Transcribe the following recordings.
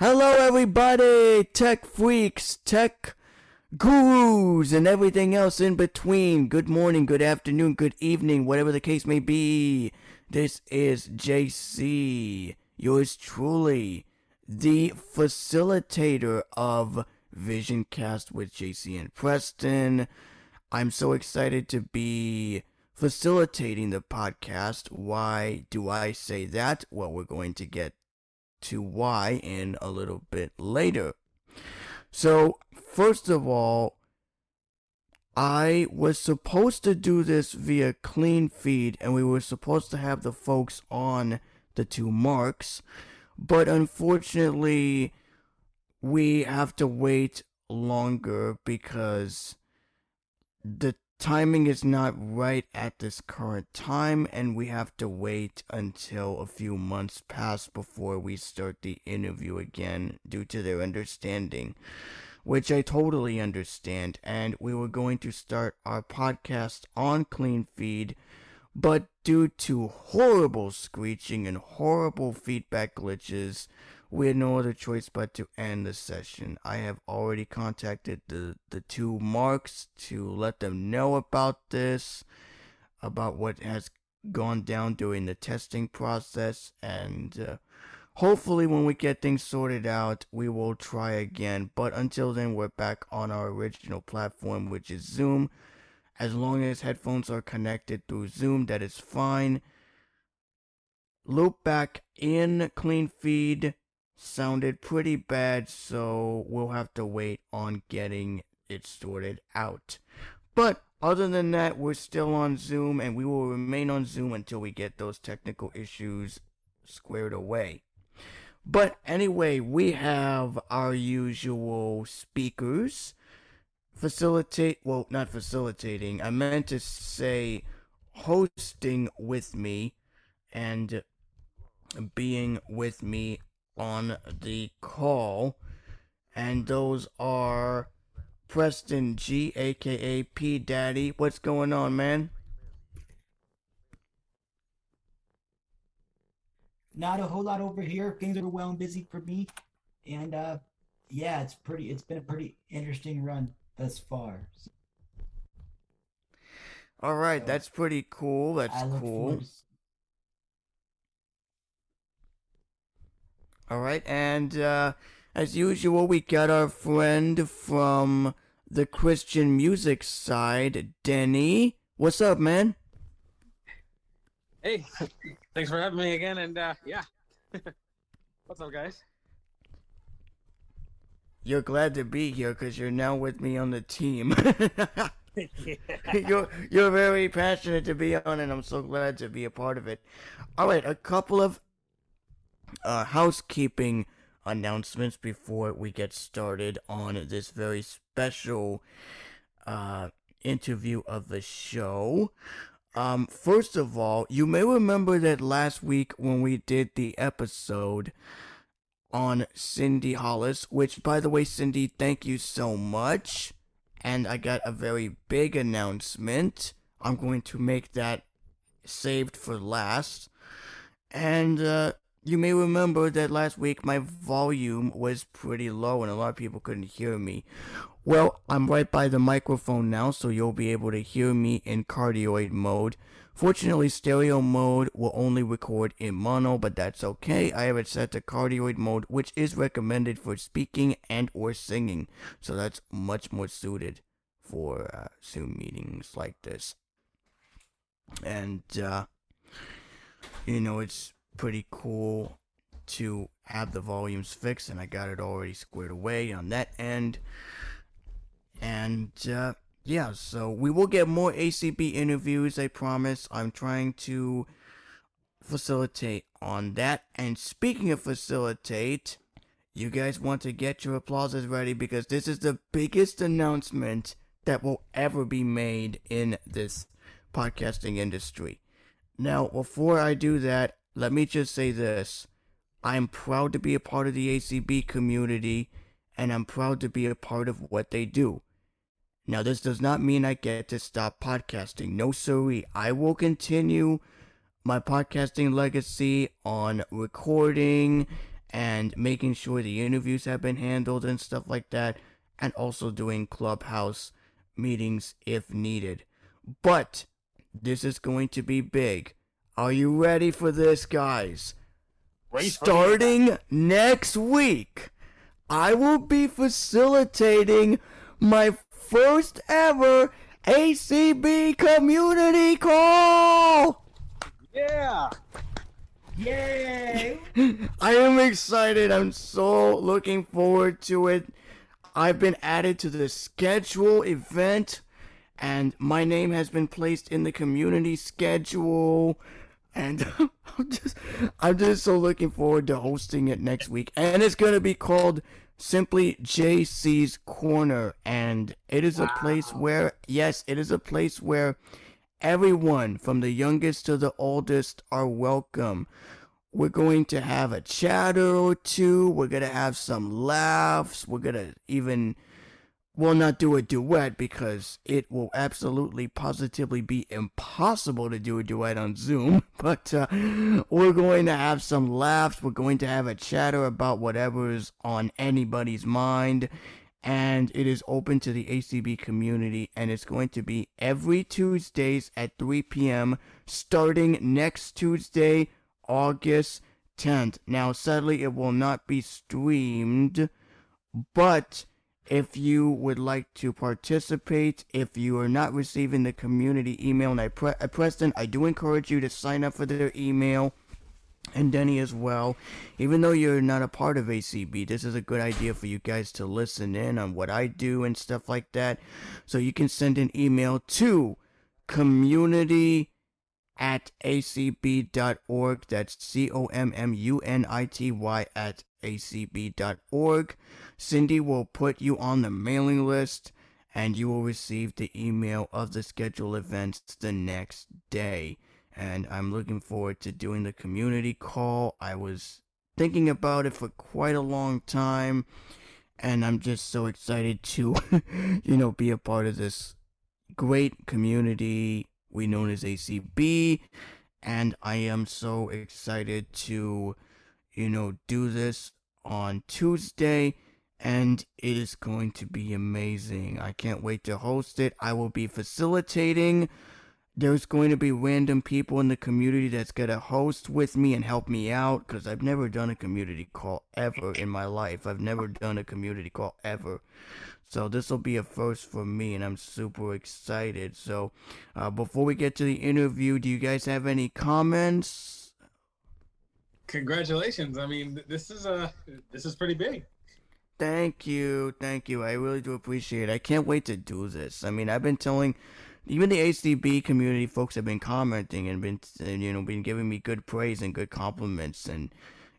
Hello, everybody! Tech freaks, tech gurus, and everything else in between. Good morning, good afternoon, good evening, whatever the case may be. This is JC, yours truly, the facilitator of Visioncast with JC and Preston. I'm so excited to be facilitating the podcast. Why do I say that? Well, we're going to get to why in a little bit later. So, first of all, I was supposed to do this via clean feed and we were supposed to have the folks on the two marks, but unfortunately, we have to wait longer because the timing is not right at this current time, and we have to wait until a few months pass before we start the interview again due to their understanding, which I totally understand. And we were going to start our podcast on Clean Feed, but due to horrible screeching and horrible feedback glitches, we had no other choice but to end the session. I have already contacted the, the two marks to let them know about this, about what has gone down during the testing process, and uh, hopefully, when we get things sorted out, we will try again. But until then, we're back on our original platform, which is Zoom. As long as headphones are connected through Zoom, that is fine. Loop back in clean feed sounded pretty bad, so we'll have to wait on getting it sorted out. But other than that, we're still on Zoom and we will remain on Zoom until we get those technical issues squared away. But anyway, we have our usual speakers facilitate, well, not facilitating, I meant to say hosting with me and being with me on the call, and those are Preston G, aka P Daddy. What's going on, man? Not a whole lot over here. Things are well and busy for me, and uh, yeah, it's pretty. It's been a pretty interesting run thus far. All right, so, that's pretty cool. That's cool. All right, and uh, as usual, we got our friend from the Christian music side, Denny. What's up, man? Hey, thanks for having me again, and uh, yeah, what's up, guys? You're glad to be here because you're now with me on the team. you're you're very passionate to be on, and I'm so glad to be a part of it. All right, a couple of uh, housekeeping announcements before we get started on this very special uh, interview of the show. Um, first of all, you may remember that last week when we did the episode on Cindy Hollis, which, by the way, Cindy, thank you so much. And I got a very big announcement. I'm going to make that saved for last. And uh, you may remember that last week my volume was pretty low and a lot of people couldn't hear me. Well, I'm right by the microphone now, so you'll be able to hear me in cardioid mode. Fortunately, stereo mode will only record in mono, but that's okay. I have it set to cardioid mode, which is recommended for speaking and or singing. So that's much more suited for uh, Zoom meetings like this. And, uh, you know, it's pretty cool to have the volumes fixed, and I got it already squared away on that end. And uh, yeah, so we will get more ACB interviews, I promise. I'm trying to facilitate on that. And speaking of facilitate, you guys want to get your applauses ready because this is the biggest announcement that will ever be made in this podcasting industry. Now, before I do that, let me just say this. I'm proud to be a part of the ACB community, and I'm proud to be a part of what they do. Now, this does not mean I get to stop podcasting. No, sorry. I will continue my podcasting legacy on recording and making sure the interviews have been handled and stuff like that, and also doing clubhouse meetings if needed. But this is going to be big. Are you ready for this, guys? Starting next week, I will be facilitating my first ever ACB community call. Yeah. Yay! I am excited. I'm so looking forward to it. I've been added to the schedule event, and my name has been placed in the community schedule. And I'm just, I'm just so looking forward to hosting it next week. And it's gonna be called simply JC's Corner, and it is a place where, yes, it is a place where everyone from the youngest to the oldest are welcome. We're going to have a chatter or two. We're going to have some laughs. We're going to even, well, not do a duet because it will absolutely positively be impossible to do a duet on Zoom. But uh, we're going to have some laughs. We're going to have a chatter about whatever's on anybody's mind and it is open to the ACB community and it's going to be every Tuesdays at 3 p.m. starting next Tuesday, August 10th. Now, sadly, it will not be streamed, but if you would like to participate, if you are not receiving the community email, and I, pre- uh, Preston, I do encourage you to sign up for their email and Denny as well. Even though you're not a part of ACB, this is a good idea for you guys to listen in on what I do and stuff like that. So you can send an email to community at acb.org. That's C O M M U N I T Y at acb.org. Cindy will put you on the mailing list and you will receive the email of the scheduled events the next day and I'm looking forward to doing the community call. I was thinking about it for quite a long time, and I'm just so excited to, you know, be a part of this great community we known as ACB, and I am so excited to, you know, do this on Tuesday. And it is going to be amazing. I can't wait to host it. I will be facilitating there's going to be random people in the community that's going to host with me and help me out because I've never done a community call ever in my life. I've never done a community call ever. So this will be a first for me and I'm super excited. So uh, before we get to the interview, do you guys have any comments? Congratulations. I mean, this is uh this is pretty big. Thank you. Thank you. I really do appreciate it. I can't wait to do this. I mean, I've been telling even the ACB community folks have been commenting and been you know been giving me good praise and good compliments. And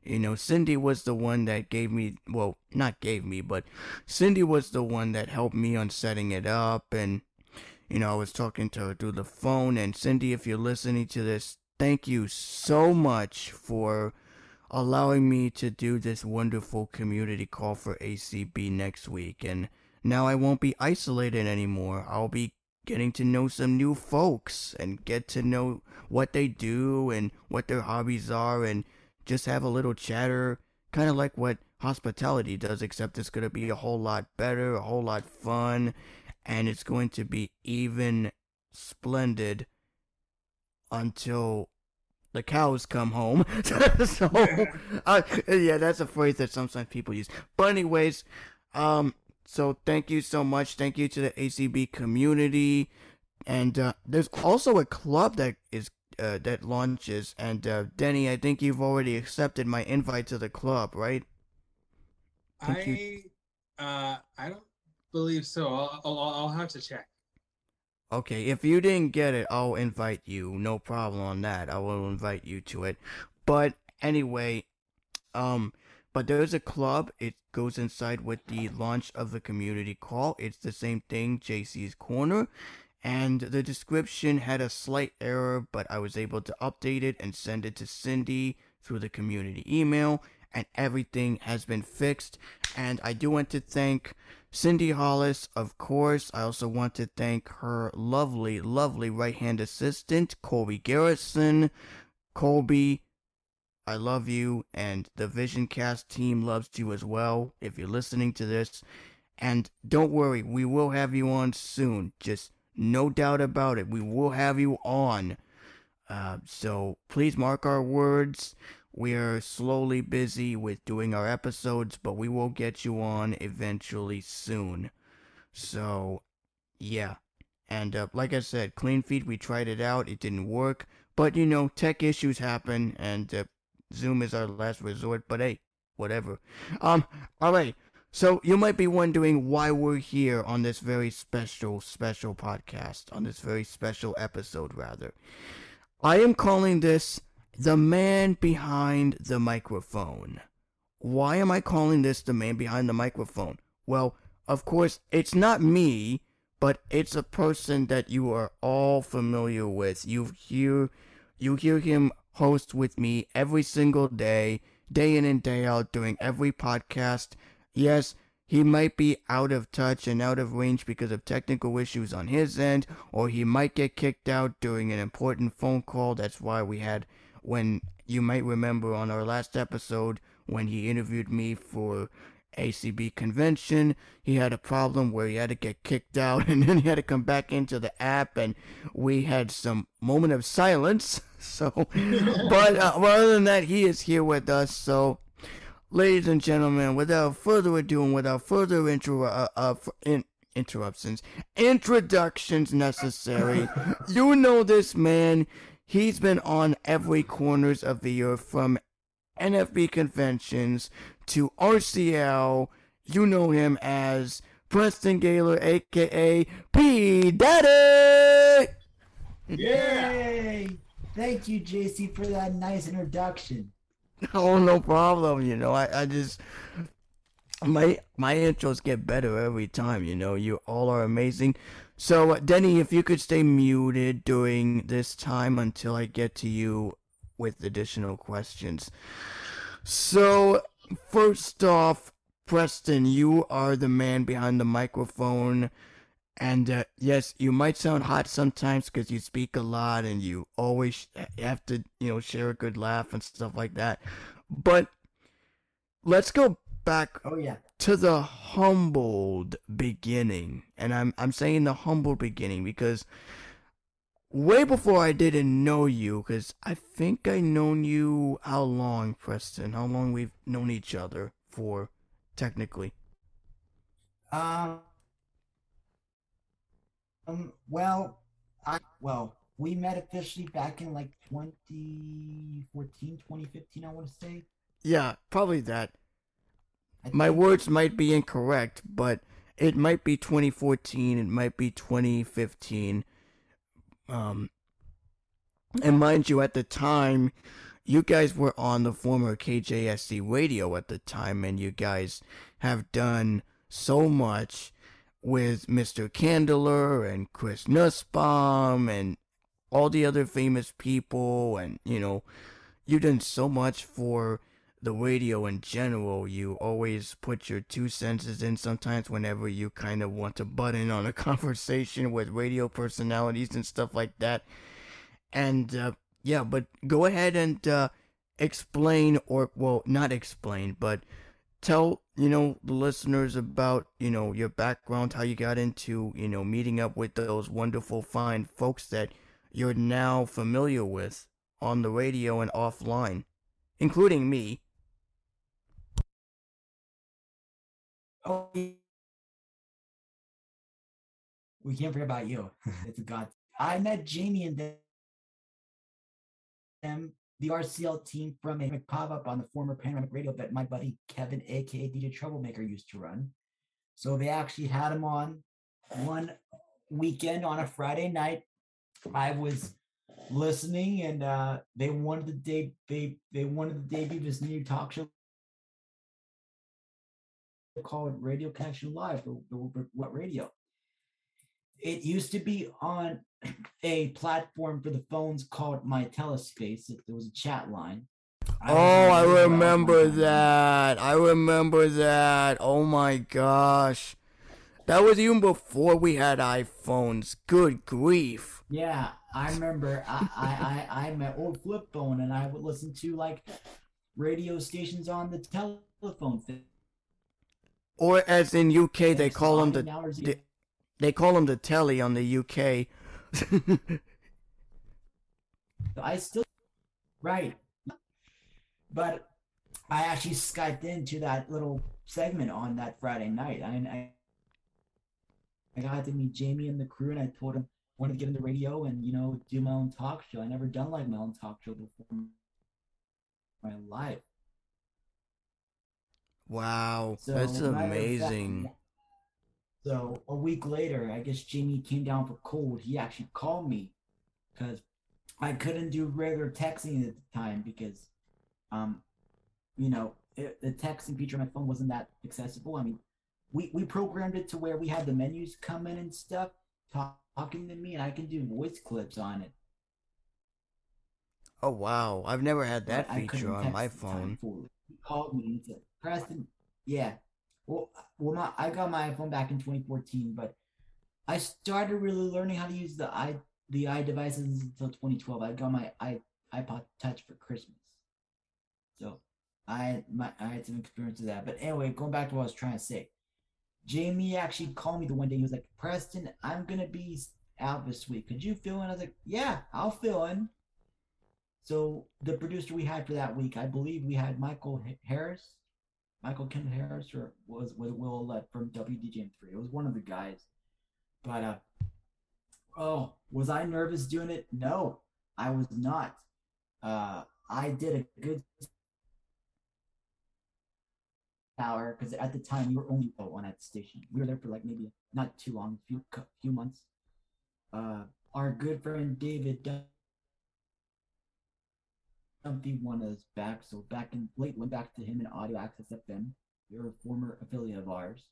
you know Cindy was the one that gave me well not gave me but Cindy was the one that helped me on setting it up. And you know I was talking to her through the phone. And Cindy if you're listening to this thank you so much for allowing me to do this wonderful community call for ACB next week. And now I won't be isolated anymore. I'll be getting to know some new folks and get to know what they do and what their hobbies are and just have a little chatter, kind of like what hospitality does, except it's going to be a whole lot better, a whole lot fun, and it's going to be even splendid until the cows come home. so, uh, yeah, that's a phrase that sometimes people use. But anyways, um, so thank you so much. Thank you to the ACB community, and uh, there's also a club that is uh, that launches. And uh, Denny, I think you've already accepted my invite to the club, right? Thank I you. uh I don't believe so. I'll, I'll I'll have to check. Okay, if you didn't get it, I'll invite you. No problem on that. I will invite you to it. But anyway, um, but there's a club. It goes inside with the launch of the community call. It's the same thing, JC's Corner. And the description had a slight error, but I was able to update it and send it to Cindy through the community email. And everything has been fixed. And I do want to thank Cindy Hollis, of course. I also want to thank her lovely, lovely right hand assistant, Colby Garrison. Colby, I love you, and the Vision Cast team loves you as well. If you're listening to this, and don't worry, we will have you on soon. Just no doubt about it, we will have you on. Uh, so please mark our words. We are slowly busy with doing our episodes, but we will get you on eventually soon. So, yeah. And uh, like I said, Clean Feed, we tried it out. It didn't work. But, you know, tech issues happen, and uh, Zoom is our last resort. But hey, whatever. Um, alright. So, you might be wondering why we're here on this very special, special podcast, on this very special episode, rather. I am calling this the man behind the microphone. Why am I calling this the man behind the microphone? Well, of course, it's not me, but it's a person that you are all familiar with. You hear you hear him host with me every single day, day in and day out doing every podcast. Yes, he might be out of touch and out of range because of technical issues on his end, or he might get kicked out during an important phone call. That's why we had, when you might remember on our last episode, when he interviewed me for ACB convention, he had a problem where he had to get kicked out and then he had to come back into the app, and we had some moment of silence. So, but uh, other than that, he is here with us. So, ladies and gentlemen, without further ado and without further intro, uh, uh, in, interruptions, introductions necessary, you know this man. He's been on every corners of the earth from NFB conventions to RCL. You know him as Preston Gaylor, aka P Daddy. Yay! Thank you, JC, for that nice introduction. Oh, no problem. You know, I, I just my my intros get better every time. You know, you all are amazing. So, uh, Denny, if you could stay muted during this time until I get to you with additional questions. So, first off, Preston, you are the man behind the microphone. And uh, yes, you might sound hot sometimes because you speak a lot and you always have to, you know, share a good laugh and stuff like that. But let's go back Oh yeah. to the humbled beginning. And I'm I'm saying the humble beginning because way before I didn't know you, because I think I known you how long, Preston? How long we've known each other for, technically? Um. Um. Well, I well we met officially back in like 2014, 2015. I want to say. Yeah, probably that. I My words might be incorrect, but it might be 2014, it might be 2015. Um, and mind you, at the time, you guys were on the former KJSC radio at the time, and you guys have done so much with Mr. Candler and Chris Nussbaum and all the other famous people, and you know, you've done so much for the radio in general, you always put your two senses in sometimes whenever you kind of want to butt in on a conversation with radio personalities and stuff like that. And uh, yeah, but go ahead and uh, explain, or well, not explain, but tell you know the listeners about you know your background, how you got into you know meeting up with those wonderful, fine folks that you're now familiar with on the radio and offline, including me. Oh. We can't forget about you. it's a god. I met Jamie and them, the RCL team from a pop up on the former Panoramic Radio that my buddy Kevin, aka DJ Troublemaker, used to run. So they actually had him on one weekend on a Friday night. I was listening, and uh, they wanted to de- they they wanted to debut this new talk show called Radio Connection Live what radio. It used to be on a platform for the phones called My Telespace. It- There was a chat line. Oh, I know if remember that. I remember that. Oh my gosh. That was even before we had iPhones. Good grief. Yeah, I remember I, I, I, I had my old flip phone and I would listen to like radio stations on the telephone. thing. Or as in UK, they call them the, Austin hours a the they call them the telly on the UK. I still right, but I actually skyped into that little segment on that Friday night. I I, I got to meet Jamie and the crew, and I told him I wanted to get into radio and you know do my own talk show. I never done like my own talk show before in my life. Wow, So that's of fact, amazing. So a week later, I guess Jamie came down for cold. He actually called me because I couldn't do regular texting at the time because, um, you know, it, the texting feature on my phone wasn't that accessible. I mean, we we programmed it to where we had the menus come in and stuff, talk, talking to me, and I can do voice clips on it. Oh wow, I've never had that but feature on my at the time phone. He called me and said, Preston, yeah. Well, well, my, I got my iPhone back in 2014, but I started really learning how to use the i the i devices until 2012. I got my i iPod Touch for Christmas, so I my I had some experience with that. But anyway, going back to what I was trying to say, Jamie actually called me the one day. He was like, Preston, I'm gonna be out this week. Could you fill in? I was like, Yeah, I'll fill in. So the producer we had for that week, I believe we had Michael Harris, Michael Kim Harris, or was was Will Lett from WDJM3. It was one of the guys. But uh, oh, was I nervous doing it? No, I was not. Uh, I did a good hour because at the time we were only on that station. We were there for like maybe not too long, a few few months. Uh, our good friend David One is back. So back in late went back to him in Audio Access FM. You're a former affiliate of ours.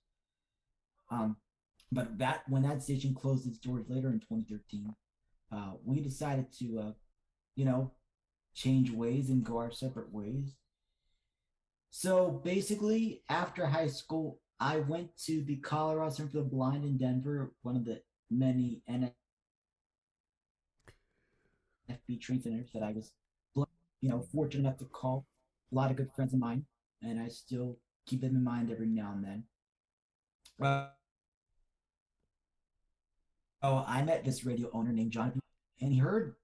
Um, but that when that station closed its doors later in 2013, uh, we decided to, uh, you know, change ways and go our separate ways. So basically, after high school, I went to the Colorado Center for the Blind in Denver, one of the many NFB training centers that I was, you know, fortunate enough to call. A lot of good friends of mine, and I still keep them in mind every now and then. Uh, oh, I met this radio owner named John, and he heard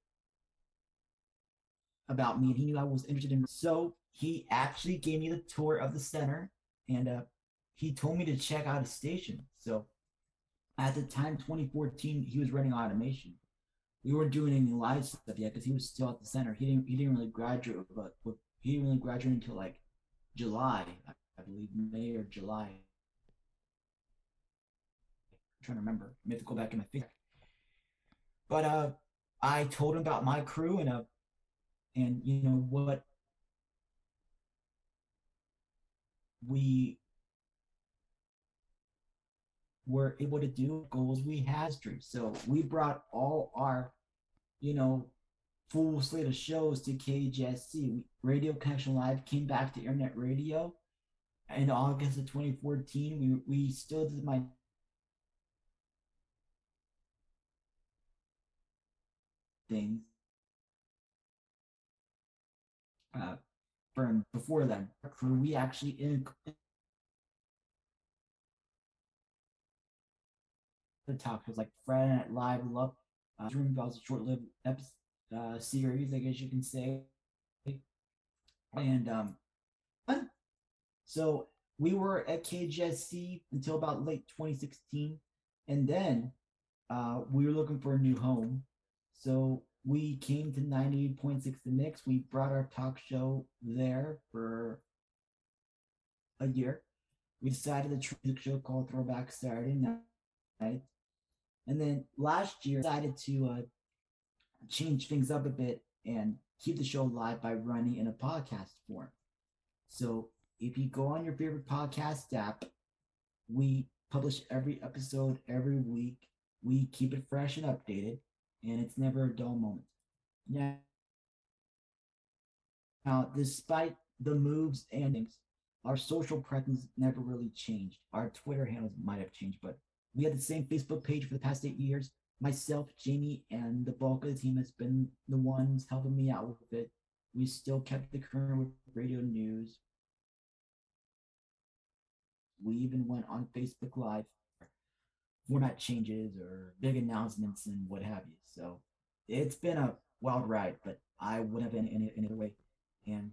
about me, and he knew I was interested in. So he actually gave me the tour of the center, and uh, he told me to check out his station. So at the time, 2014, he was running automation. We weren't doing any live stuff yet because he was still at the center. He didn't. He didn't really graduate, but he didn't really graduate until like July, I, believe, May or July. I'm trying to remember. I have to go back in my. But uh, I told him about my crew and uh, and you know what we were able to do goals we had stream. So we brought all our, you know, full slate of shows to KJSC. Radio Connection Live came back to internet radio in August of 2014. We we still did my things. Uh, from before crew, we actually in, the talk was like Friday Night Live Love. Uh, Dream was a short-lived episode, uh, series, I guess you can say. And um, so we were at KJSC until about late 2016, and then uh, we were looking for a new home. So we came to 98.6 The Mix. We brought our talk show there for a year. We decided to try a show called Throwback Saturday Night. And then last year, decided to uh, change things up a bit and keep the show live by running in a podcast form. So if you go on your favorite podcast app, we publish every episode every week. We keep it fresh and updated, and it's never a dull moment. Now, now despite the moves and things, our social presence never really changed. Our Twitter handles might have changed, but we had the same Facebook page for the past eight years. myself, Jamie, and the bulk of the team has been the ones helping me out with it. We still kept the current with radio news. We even went on Facebook Live, for format changes or big announcements and what have you. So it's been a wild ride, but I wouldn't have been in it any other way. And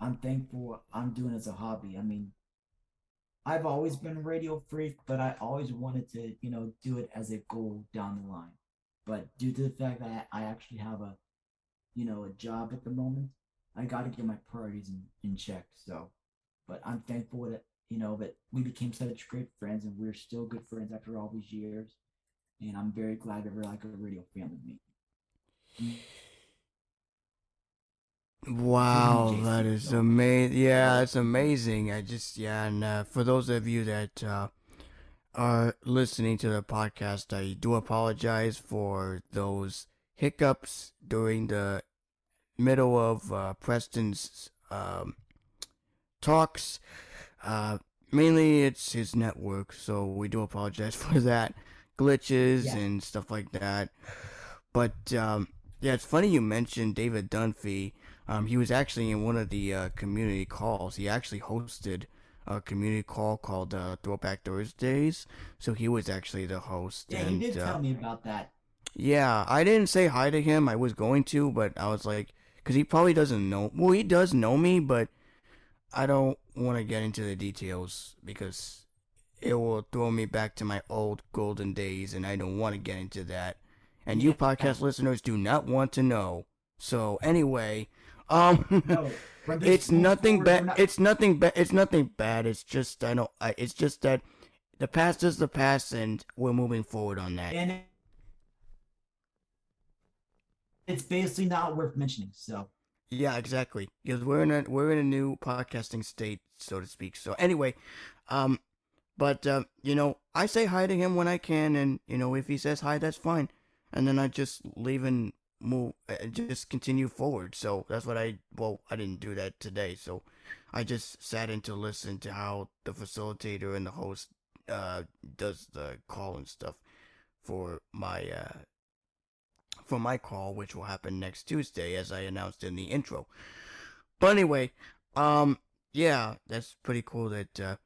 I'm thankful I'm doing it as a hobby. I mean, I've always been a radio freak, but I always wanted to, you know, do it as a goal down the line. But due to the fact that I actually have a, you know, a job at the moment, I got to get my priorities in, in check. So, but I'm thankful that, you know, that we became such great friends and we're still good friends after all these years. And I'm very glad that we're like a radio family to me. Wow, Jason, that is amazing. Yeah, it's amazing. I just yeah, and uh, for those of you that uh, are listening to the podcast, I do apologize for those hiccups during the middle of uh, Preston's um, talks. Uh, mainly, it's his network, so we do apologize for that glitches Yeah. and stuff like that. But um, yeah, it's funny you mentioned David Dunphy. Um, he was actually in one of the uh, community calls. He actually hosted a community call called uh, Throwback Thursdays. So he was actually the host. Yeah, and, you did uh, tell me about that. yeah, I didn't say hi to him. I was going to, but I was like, because he probably doesn't know. Well, he does know me, but I don't want to get into the details because it will throw me back to my old golden days, and I don't want to get into that. And you podcast listeners do not want to know. So anyway, um, No, it's nothing bad. not- It's nothing bad. It's nothing bad. It's just I don't. I, it's just that the past is the past, and we're moving forward on that. and it's basically not worth mentioning. So Yeah, exactly. Because we're in a we're in a new podcasting state, so to speak. So anyway, um, but uh, you know, I say hi to him when I can, and you know, if he says hi, that's fine, and then I just leave and move, uh, just continue forward. So that's what I. Well, I didn't do that today, so I just sat in to listen to how the facilitator and the host uh does the call and stuff for my uh for my call, which will happen next Tuesday, as I announced in the intro. But anyway, um, yeah, that's pretty cool that, uh,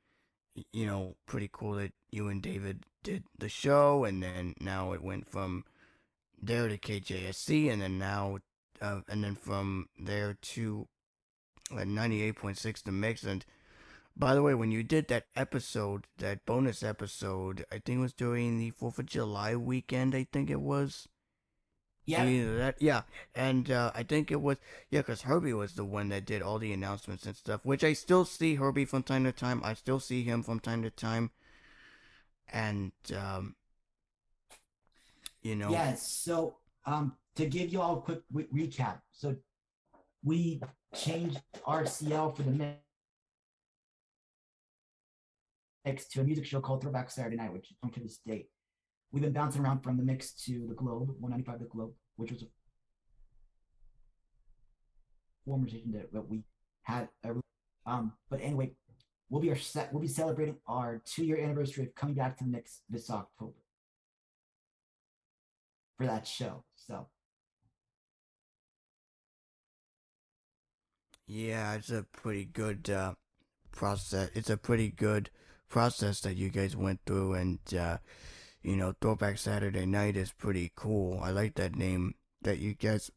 you know, pretty cool that you and David did the show, and then now it went from there to KJSC, and then now, uh, and then from there to uh, 98.6 The Mix. And by the way, when you did that episode, that bonus episode, I think it was during the 4th of July weekend, I think it was. yeah, that, yeah, and uh, I think it was yeah, because Herbie was the one that did all the announcements and stuff, which I still see Herbie from time to time. I still see him from time to time, and um, you know, yeah. So um, to give you all a quick re- recap, so we changed RCL for the mix to a music show called Throwback Saturday Night, which on to this date. We've been bouncing around from the mix to the Globe, 195 The Globe, which was a former station that, we had. A, um, but anyway, we'll be our set. We'll be celebrating our two-year anniversary of coming back to the mix this October for that show. So yeah, it's a pretty good uh, process. It's a pretty good process that you guys went through, and uh, you know, Throwback Saturday Night is pretty cool. I like that name that you guys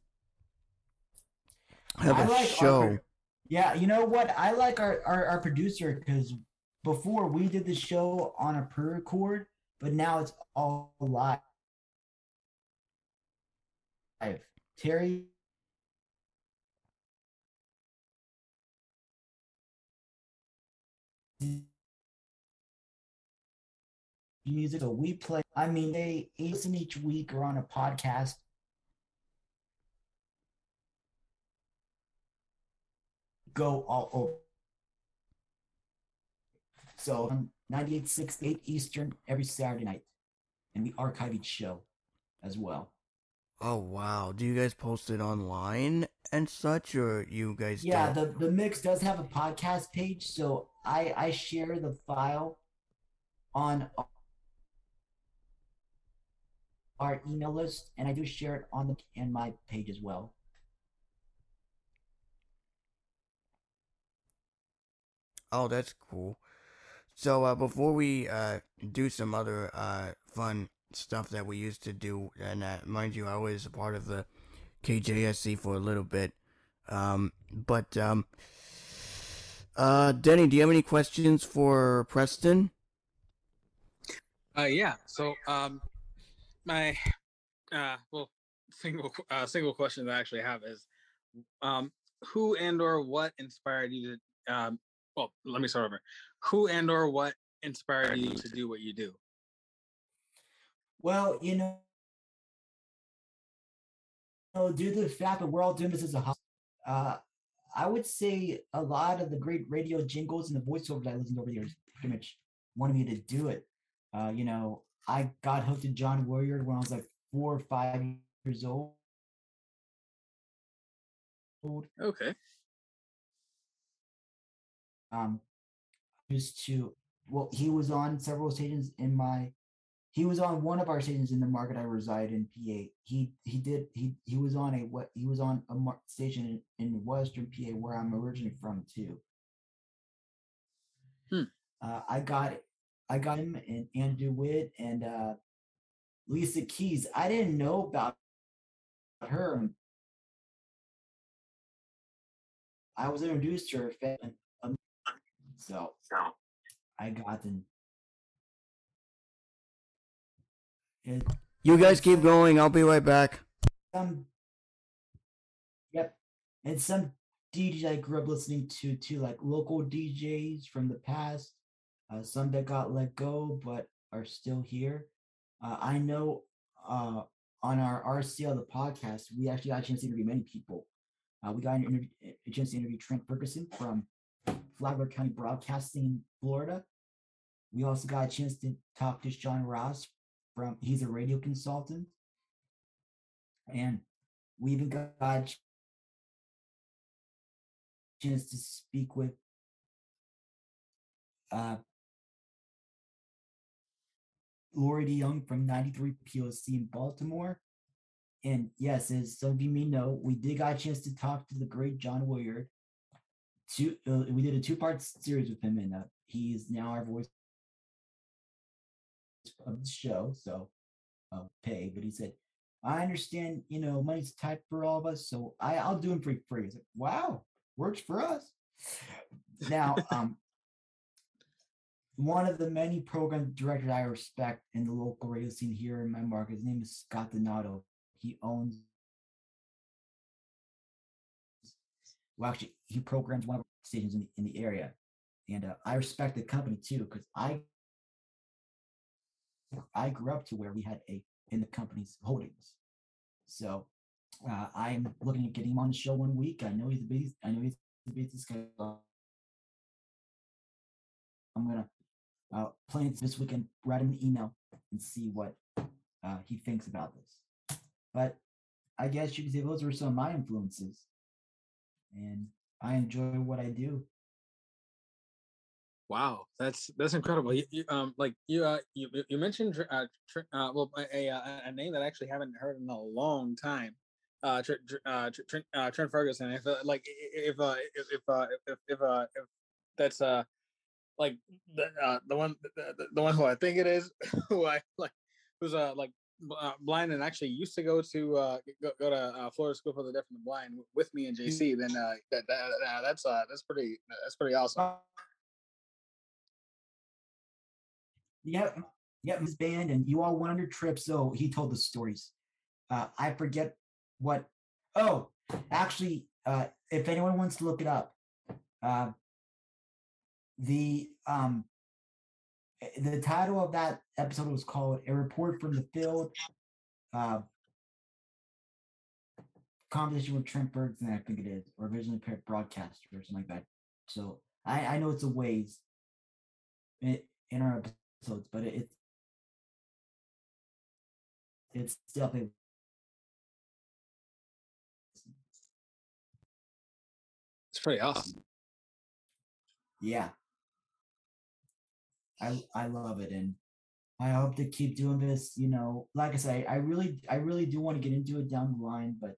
have I a like show. pro- yeah, you know what? I like our our, our producer because before we did the show on a pre-record, but now it's all live. Terry music so we play i mean they listen each week or on a podcast. Go all over. So um, 98.6 8 eastern every saturday night and we archive each show as well Oh wow! Do you guys post it online and such, or you guys? yeah don't? the, the mix does have a podcast page so i i share the file on our email list, and I do share it on the and my page as well. Oh, that's cool. So uh, before we uh, do some other uh, fun stuff that we used to do, and uh, mind you, I was a part of the KJSC for a little bit. Um, but um, uh, Denny, do you have any questions for Preston? Uh, yeah. So, um, my uh, well, single uh, single question that I actually have is, um, who and or what inspired you to um, well, let me start over. Who and or what inspired you to do what you do? Well, you know, due to the fact that we're all doing this as a hobby, uh, I would say a lot of the great radio jingles and the voiceover that I listened over the years pretty much wanted me to do it. Uh, you know, I got hooked to John Warrior when I was like four or five years old. Okay. Um, used to well, he was on several stations in my he was on one of our stations in the market I reside in PA. He he did he he was on a what he was on a station in, in Western PA where I'm originally from too. Hmm. Uh, I got I got him and Andrew Witt and uh, Lisa Keys. I didn't know about her. I was introduced to her, um, so I got them. It, You guys keep going. I'll be right back. some, yep, and some DJs I grew up listening to too, like local DJs from the past. Uh, some that got let go but are still here. Uh, I know uh, on our RCL the podcast, we actually got a chance to interview many people. Uh, we got an interview, a chance to interview Trent Ferguson from Flagler County Broadcasting, Florida. We also got a chance to talk to Sean Ross from he's a radio consultant. And we even got a chance to speak with uh, Laurie DeYoung from 93 POC in Baltimore. And yes, as some of you may know, we did got a chance to talk to the great John Willard. Two, uh, we did a two-part series with him, and uh, he is now our voice of the show. So, uh, pay. But he said, "I understand, you know, money's tight for all of us, so I, I'll do him for free." I like, "Wow, works for us." Now, um, one of the many program directors I respect in the local radio scene here in my market. His name is Scott Donato. He owns, well, actually, he programs one of the stations in the, in the area, and uh, I respect the company too because I I grew up to where we had a in the company's holdings. So uh, I'm looking at getting him on the show one week. I know he's a busy. I know he's a busy schedule. I'm gonna uh, plan this weekend, write him an email and see what uh, he thinks about this. But I guess you could say those were some of my influences, and I enjoy what I do. Wow, that's that's incredible. You, you, um, like you, uh, you you mentioned uh, Tr- uh, well a, a a name that I actually haven't heard in a long time. Uh, Tr- Tr- uh, Trent, uh, Trent Ferguson. If uh, like if uh if if uh, if if, uh, if that's uh like the uh, the one the, the- the one who I think it is who I like who's uh like uh, blind and actually used to go to uh go, go to uh, Florida School for the Deaf and the Blind with me and JC. Then uh that, that uh, that's uh that's pretty that's pretty awesome. Yep, yep, his band, and you all went on your trip. So he told the stories. Uh, I forget what. Oh, actually, uh, if anyone wants to look it up, uh, the um, eh, the title of that episode was called "A Report from the Field." Uh, conversation with Trent Ferguson, I think it is, or visually impaired broadcaster or something like that. So I, I know it's a ways in, in our episodes, but it, it it's definitely It's pretty awesome. yeah. I I love it, and I hope to keep doing this. You know, like I say, I really, I really do want to get into it down the line, but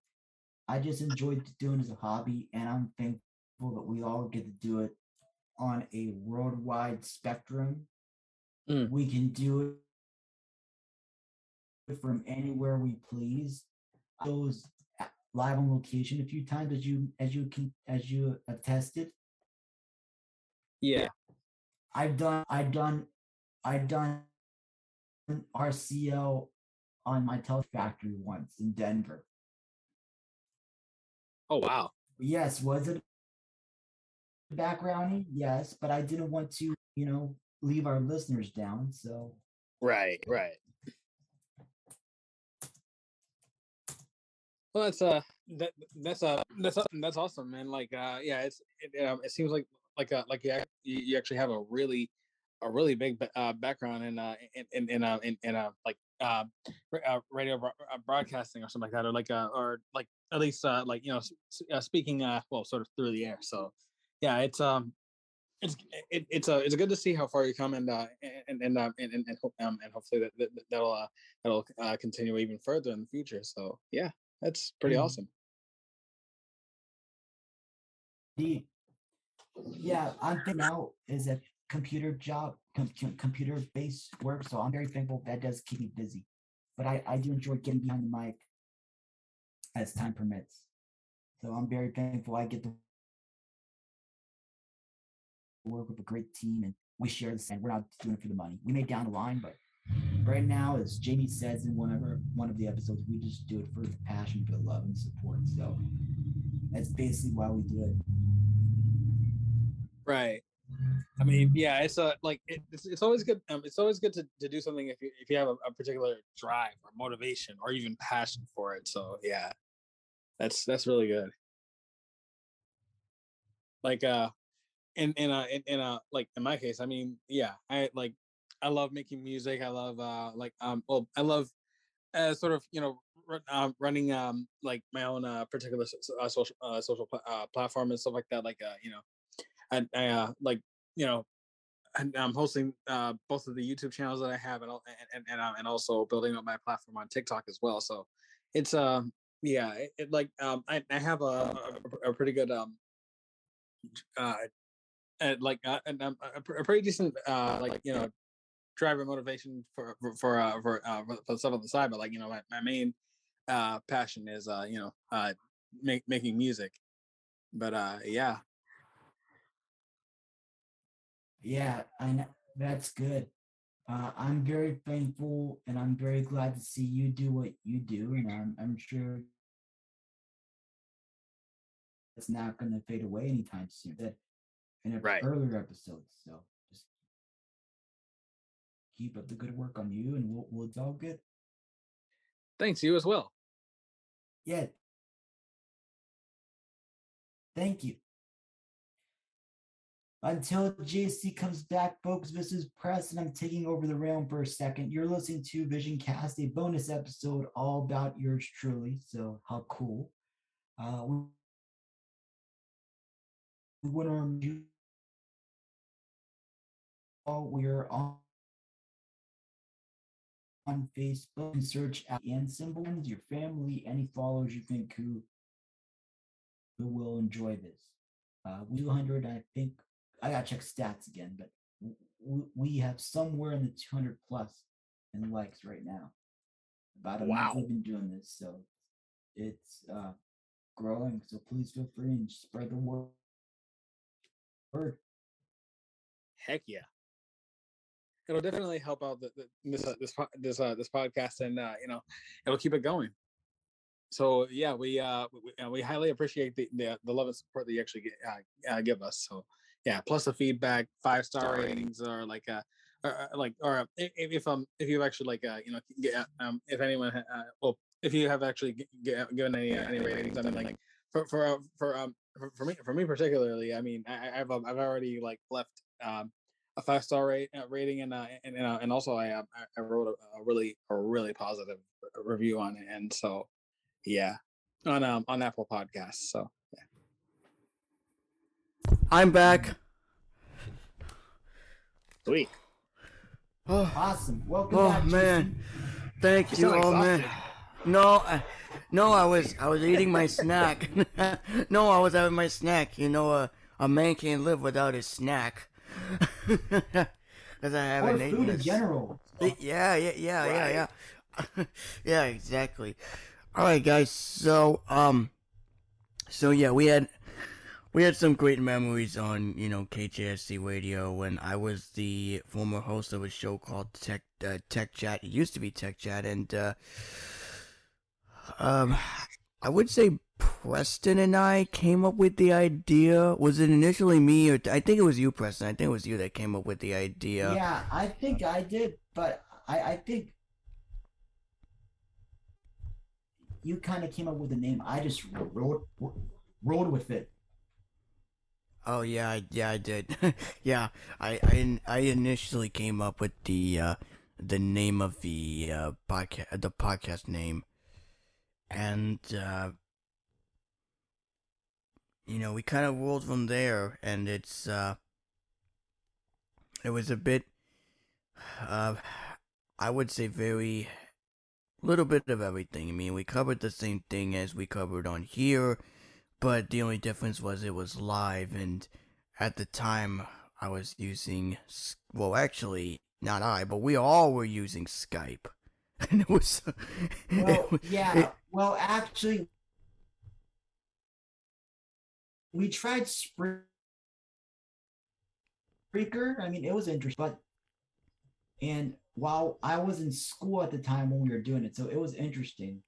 I just enjoyed doing it as a hobby, and I'm thankful that we all get to do it on a worldwide spectrum. Mm. We can do it from anywhere we please. Those live on location a few times, as you as you can as you attested. Yeah. I've done I've done I've done RCL on my tele factory once in Denver. Oh wow. Yes, was it backgrounding? Yes, but I didn't want to, you know, leave our listeners down. So Right, right. Well, that's uh, that that's uh, that's uh, that's awesome, man. Like, uh, yeah, it's it, um, it seems like like uh, like you, ac- you you actually have a really a really big uh, background in uh in in in uh, in, in uh like uh, uh radio bro- uh, broadcasting or something like that, or like uh or like at least uh like you know s- s- uh, speaking uh well sort of through the air. So yeah, it's um it's it, it's uh it's good to see how far you come and uh and and uh, and and, and, hope, um, and hopefully that, that that'll uh that'll uh, continue even further in the future. So yeah, that's pretty Mm. awesome. yeah, I'm thinking now is a computer job, com- computer based work. So I'm very thankful that does keep me busy. But I, I do enjoy getting behind the mic as time permits. So I'm very thankful I get to work with a great team and we share the same. We're not doing it for the money. We may down the line, but right now, as Jamie says in one of our, one of the episodes, we just do it for the passion, for the love and support. So that's basically why we do it. Right. I mean, yeah, it's a like it, it's, it's always good. Um, it's always good to, to do something if you if you have a, a particular drive or motivation or even passion for it. So yeah, that's that's really good. Like uh, in in a in, in a like in my case, I mean, yeah, I like I love making music. I love uh like um well I love uh, sort of you know uh, running um like my own uh particular so- uh, social uh, social pla- uh, platform and stuff like that. Like uh you know and I uh, like you know, and I'm hosting uh, both of the YouTube channels that I have, and and and and, uh, and also building up my platform on TikTok as well. So it's um yeah, it, it like um I, I have a, a, a pretty good um uh and like uh, um, a, a pretty decent uh like you know driver motivation for for for uh, for, uh, for stuff on the side, but like you know my, my main uh passion is uh you know uh make, making music. But uh yeah, Yeah, and that's good. Uh, I'm very thankful and I'm very glad to see you do what you do. And I'm, I'm sure it's not going to fade away anytime soon. In a Right. earlier episodes. So just keep up the good work on you and we'll, we'll it's all good. thanks you as well. Yeah. Thank you. Until JC comes back, folks, this is Press, and I'm taking over the realm for a second. You're listening to Vision Cast, a bonus episode all about yours truly. So, how cool. Uh, we, we want to remind you all we're on, on Facebook and search out and symbol your family, any followers you think who who will enjoy this. Uh, we 200, I think, I gotta check stats again, but w- we have somewhere in the 200 plus in likes right now. About a Wow. month we've been doing this, so it's uh, growing. So please feel free and spread the word. Word. Heck yeah. It'll definitely help out the, the, this uh, this this uh, this podcast, and uh, you know, it'll keep it going. So yeah, we uh we, we highly appreciate the, the the love and support that you actually get, uh, uh, give us. So yeah, plus the feedback, five star ratings, or like uh or, uh, like or if, if um if you actually like uh you know get, um if anyone uh, well if you have actually g- g- given any uh, any ratings, I mean like for for uh, for um for, for me for me particularly, I mean I, I- I've um, I've already like left um a five star rate uh, rating and uh, and and, uh, and also I um, I- I wrote a, a really a really positive review on it and so yeah on um on Apple Podcasts so yeah, I'm back. sweet Oh, Awesome. Welcome oh back, man, Jason. thank You you. sound Oh man, exhausted. No, I, no, I was I was eating my snack. no, I was having my snack. You know, uh, a man can't live without his snack. Because I haven't eaten food in general. Yeah, yeah, yeah, yeah, yeah. yeah, exactly. All right, guys. So, um, so yeah, we had we had some great memories on you know KJSC Radio when I was the former host of a show called Tech uh, Tech Chat. It used to be Tech Chat, and uh, um, I would say Preston and I came up with the idea. Was it initially me, or I think it was you, Preston? I think it was you that came up with the idea. Yeah, I think I did, but I, I think you kind of came up with the name. I just rode rode with it. Oh yeah, I, yeah, I did. yeah, I, I I initially came up with the uh, the name of the uh, podcast, the podcast name, and uh, you know we kind of rolled from there, and it's uh, it was a bit, uh, I would say very little bit of everything. I mean, we covered the same thing as we covered on here but the only difference was it was live and at the time i was using well actually not i but we all were using skype and it was Well, was- yeah. it- well, actually, we tried Spre- Spreaker. I mean, it was interesting, but and while I was in school at the time when we were doing it, so it was interesting.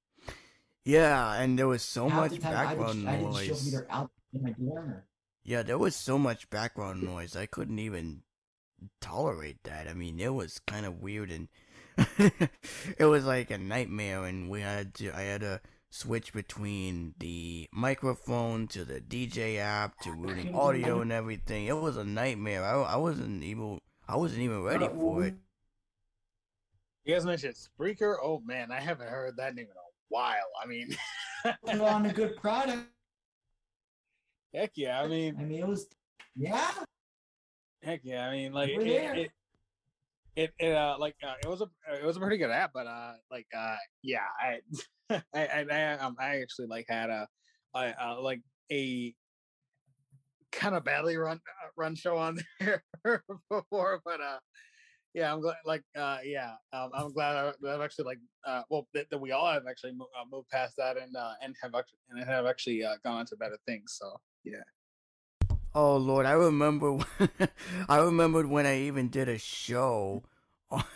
yeah and there was so Half much I, background I didn't show up noise either out in my dorm yeah there was so much background noise i couldn't even tolerate that i mean it was kind of weird and it was like a nightmare and we had to i had to switch between the microphone to the dj app to routing audio and everything it was a nightmare i, I wasn't even i wasn't even ready Uh, for it You guys mentioned Spreaker. Oh man, I haven't heard that name in a while. I mean, put on a good product. heck yeah. I mean, I mean, it was, yeah. Heck yeah! I mean, like it, it, it, it, uh, like uh, it was a, it was a pretty good app, but uh, like uh, yeah, I, I, I, I, um, I actually like had a, I, uh, like a kind of badly run uh, run show on there before, but uh, yeah, I'm glad, like, uh, yeah, um, I'm glad I, I've actually like, uh, well, that, that we all have actually mo- uh, moved past that and uh, and have actually and have actually uh, gone on to better things. So yeah. Oh Lord, I remember. I remembered when I even did a show.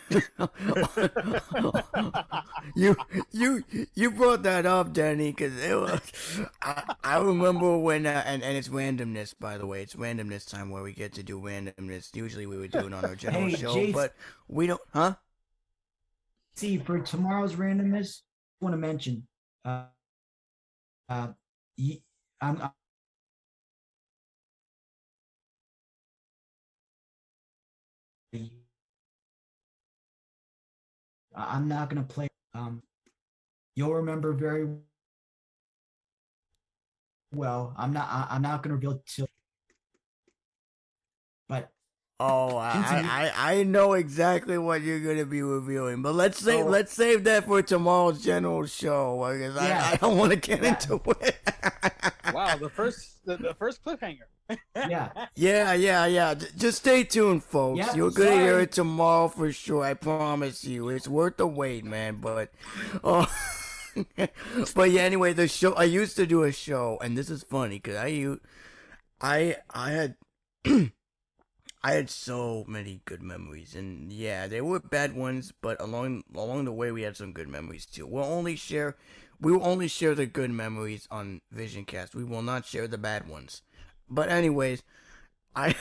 you you you brought that up, Danny, because it was. I, I remember when uh, and and it's randomness, by the way. It's randomness time where we get to do randomness. Usually we would do it on our general Hey, show, Jason. but we don't. Huh? See, for tomorrow's randomness, I want to mention, uh, uh, I'm, I'm not gonna play. Um, you'll remember very well. I'm not. I, I'm not gonna reveal till. But Oh, I, I I know exactly what you're gonna be reviewing, but let's save Oh. let's save that for tomorrow's general show because Yeah. I, I don't want to get Yeah. into it. Wow, the first the, the first cliffhanger. yeah, Yeah, yeah, yeah. Just stay tuned, folks. Yep, You're gonna hear it tomorrow for sure. I promise you. It's worth the wait, man. But, oh, but yeah. Anyway, the show. I used to do a show, and this is funny because i i had, I had so many good memories, and yeah, they were bad ones, but along along the way, we had some good memories too. We'll only share, we will only share the good memories on VisionCast. We will not share the bad ones. But anyways, I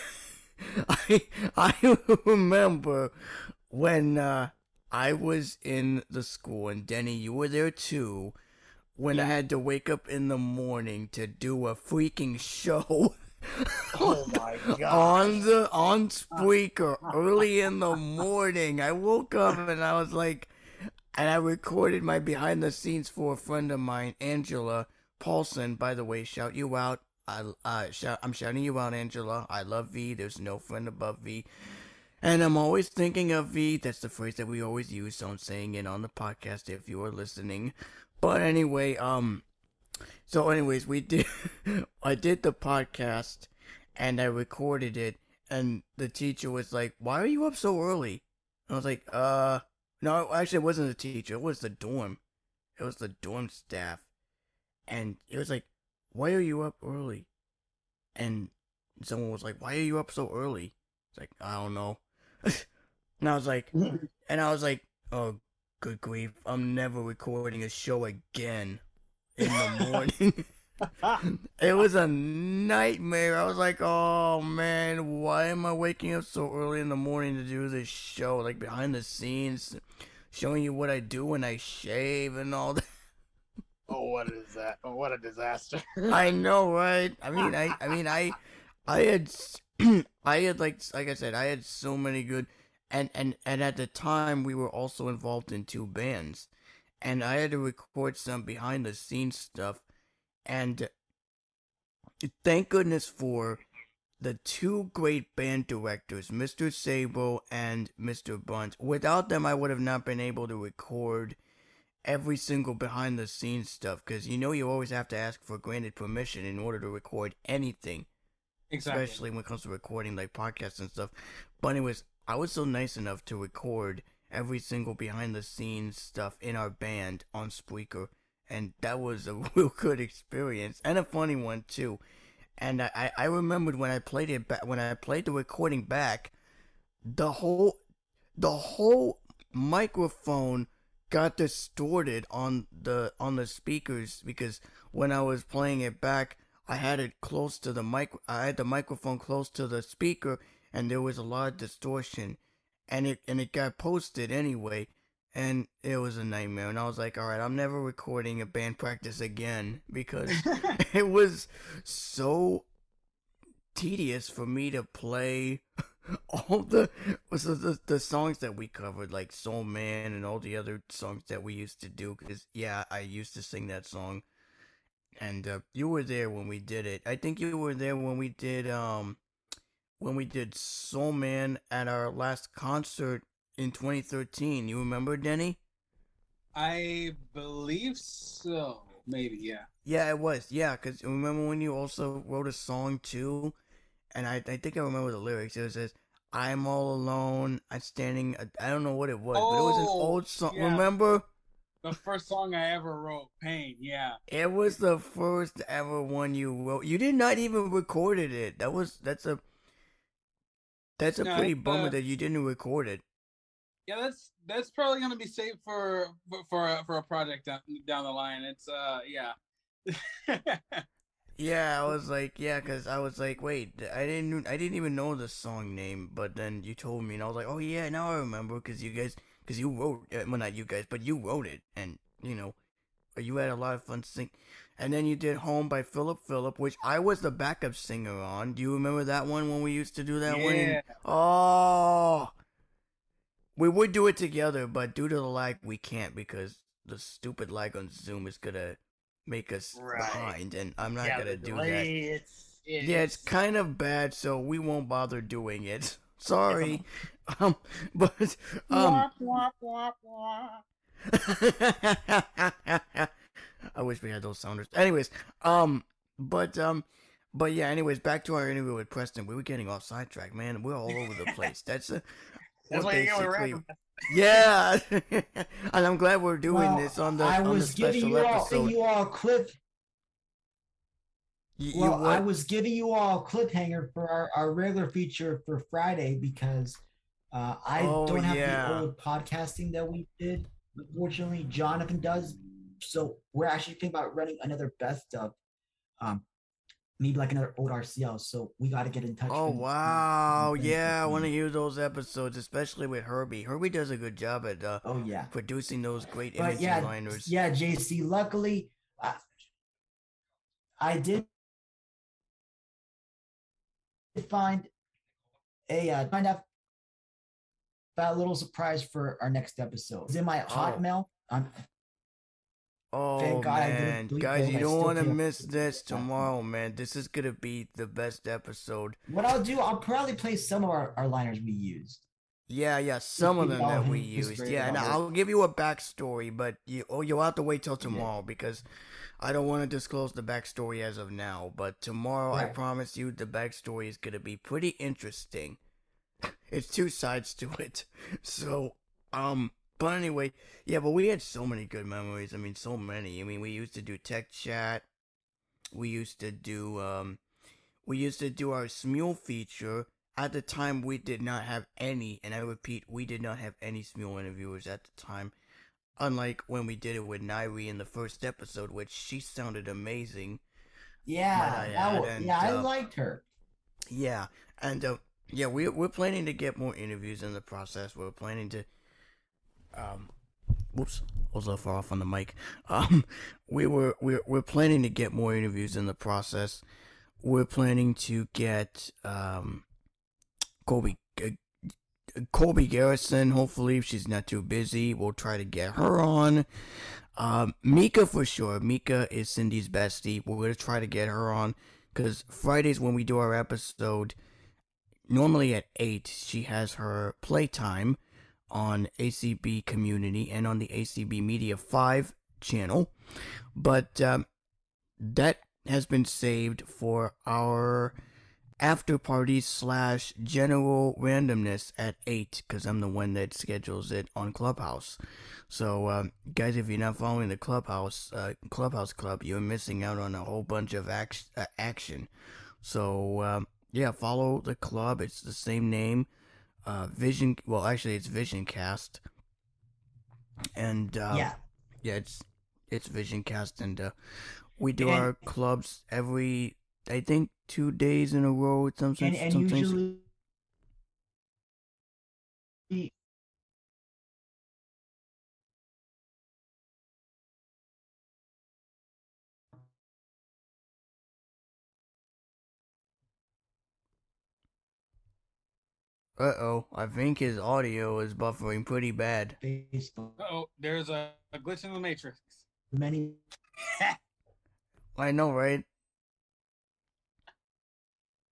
I I remember when uh, I was in the school and Denny, you were there too. When I had to wake up in the morning to do a freaking show Oh my god. on the on Spreaker early in the morning. I woke up and I was like, and I recorded my behind the scenes for a friend of mine, Angela Paulson. By the way, shout you out. I uh shout, I'm shouting you out, Angela. I love V. There's no friend above V. And I'm always thinking of V. That's the phrase that we always use, so I'm saying it on the podcast if you are listening. But anyway, um, so anyways, we did, I did the podcast and I recorded it, and the teacher was like, "Why are you up so early?" And I was like, "Uh, no, actually, it wasn't the teacher. It was the dorm. It was the dorm staff." And it was like, "Why are you up early?" And someone was like, "Why are you up so early?" It's like, "I don't know." and I was like, and I was like, "Oh, good grief! I'm never recording a show again in the morning." it was a nightmare. I was like, oh man, why am I waking up so early in the morning to do this show? Like behind the scenes, showing you what I do when I shave and all that. Oh, what is that? Oh, what a disaster! I know, right? I mean, I, I mean, I, I had, I had like, like I said, I had so many good, and and and at the time we were also involved in two bands, and I had to record some behind the scenes stuff and thank goodness for the two great band directors, Mr. Sabo and Mr. Bunt. Without them, I would have not been able to record every single behind the scenes stuff because you know you always have to ask for granted permission in order to record anything. Exactly. Especially when it comes to recording like podcasts and stuff. But anyways, I was so nice enough to record every single behind the scenes stuff in our band on Spreaker and that was a real good experience and a funny one too. And I, I remembered when I played it back when I played the recording back, the whole the whole microphone got distorted on the on the speakers because when I was playing it back, I had it close to the mic. I had the microphone close to the speaker, and there was a lot of distortion, and it and it got posted anyway and it was a nightmare. And I was like, all right, I'm never recording a band practice again because it was so tedious for me to play all the, the the songs that we covered, like Soul Man and all the other songs that we used to do. Because yeah, I used to sing that song, and uh, you were there when we did it. I think you were there when we did um when we did Soul Man at our last concert in 2013. You remember, Denny? I believe so. Maybe, yeah. Yeah, it was. Yeah, because remember when you also wrote a song too? And I, I think I remember the lyrics. It says, I'm all alone. I'm standing. I don't know what it was, oh, but it was an oh, old song. Yeah. Remember? The first song I ever wrote, Pain. Yeah. It was the first ever one you wrote. You did not even recorded it. That was that's a that's a no, pretty bummer uh, that you didn't record it yeah, that's that's probably gonna be safe for for for a, for a project down down the line. It's uh yeah. yeah, I was like, yeah, because I was like, wait, I didn't I didn't even know the song name, but then you told me, and I was like, oh yeah, now I remember, because you guys, because you wrote, uh, well not you guys, but you wrote it, and you know, you had a lot of fun singing. And then you did Home by Phillip Phillips, which I was the backup singer on. Do you remember that one when we used to do that yeah. one? Oh, we would do it together, but due to the lag, we can't because the stupid lag on Zoom is gonna make us right. behind, and I'm not yeah, gonna do that. It's, it's... Yeah, it's kind of bad, so we won't bother doing it. Sorry, um, but um. I wish we had those sounders. Anyways, um, but um, but yeah. Anyways, back to our interview with Preston. We were getting off sidetrack, man. We're all over the place. That's a that's why you basically, yeah, and I'm glad we're doing well, this on the I on was the giving you episode. all, you all a clip. You, well, you I was giving you all a cliffhanger for our, our regular feature for Friday because uh, I oh, don't have yeah. the old podcasting that we did. Unfortunately, Jonathan does. So we're actually thinking about running another best of. Um, maybe like another old RCL. So we got to get in touch. Oh wow, yeah, I want to hear those episodes, especially with Herbie. Herbie does a good job at uh, oh yeah producing those great image yeah, liners. Yeah, JC. Luckily, I, I did find a uh, find out that little surprise for our next episode. It's in my oh. Hotmail. I'm Oh man, guys, you don't want to miss this tomorrow, man. This is gonna be the best episode. What I'll do, I'll probably play some of our, our liners we used. Yeah, yeah, some of them that we used. Yeah, and I'll give you a backstory, but you oh you'll have to wait till tomorrow because I don't want to disclose the backstory as of now. But tomorrow, I promise you, the backstory is gonna be pretty interesting. It's two sides to it. So, um, but anyway, yeah, but we had so many good memories. I mean, so many. I mean, we used to do tech chat. We used to do um, we used to do our Smule feature. At the time, we did not have any, and I repeat, we did not have any Smule interviewers at the time. Unlike when we did it with Nairi in the first episode, which she sounded amazing. Yeah, I that add, wa- and, yeah, I uh, liked her. Yeah, and uh, yeah, we we're planning to get more interviews in the process. We're planning to, um, whoops, I was far off on the mic. Um, we were we're we're planning to get more interviews in the process. We're planning to get um, Colby. Uh, Colby Garrison, hopefully, if she's not too busy, we'll try to get her on. Um, Mika for sure. Mika is Cindy's bestie. We're gonna try to get her on because Fridays when we do our episode, normally at 8, she has her playtime on ACB Community and on the ACB Media 5 channel. But um, that has been saved for our after party slash general randomness at 8 because I'm the one that schedules it on Clubhouse. So, um, guys, if you're not following the Clubhouse uh, Clubhouse Club, you're missing out on a whole bunch of act- uh, action. So, um, yeah, follow the club. It's the same name. Uh, Vision. Well, actually, it's Vision Cast. And uh, yeah, yeah, it's it's Vision Cast, and uh, we do And- our clubs every. I think two days in a row. Sometimes, and, and sometimes usually Uh oh, I think his audio is buffering pretty bad. Facebook, Oh, there's a, a glitch in the matrix. many I know, right?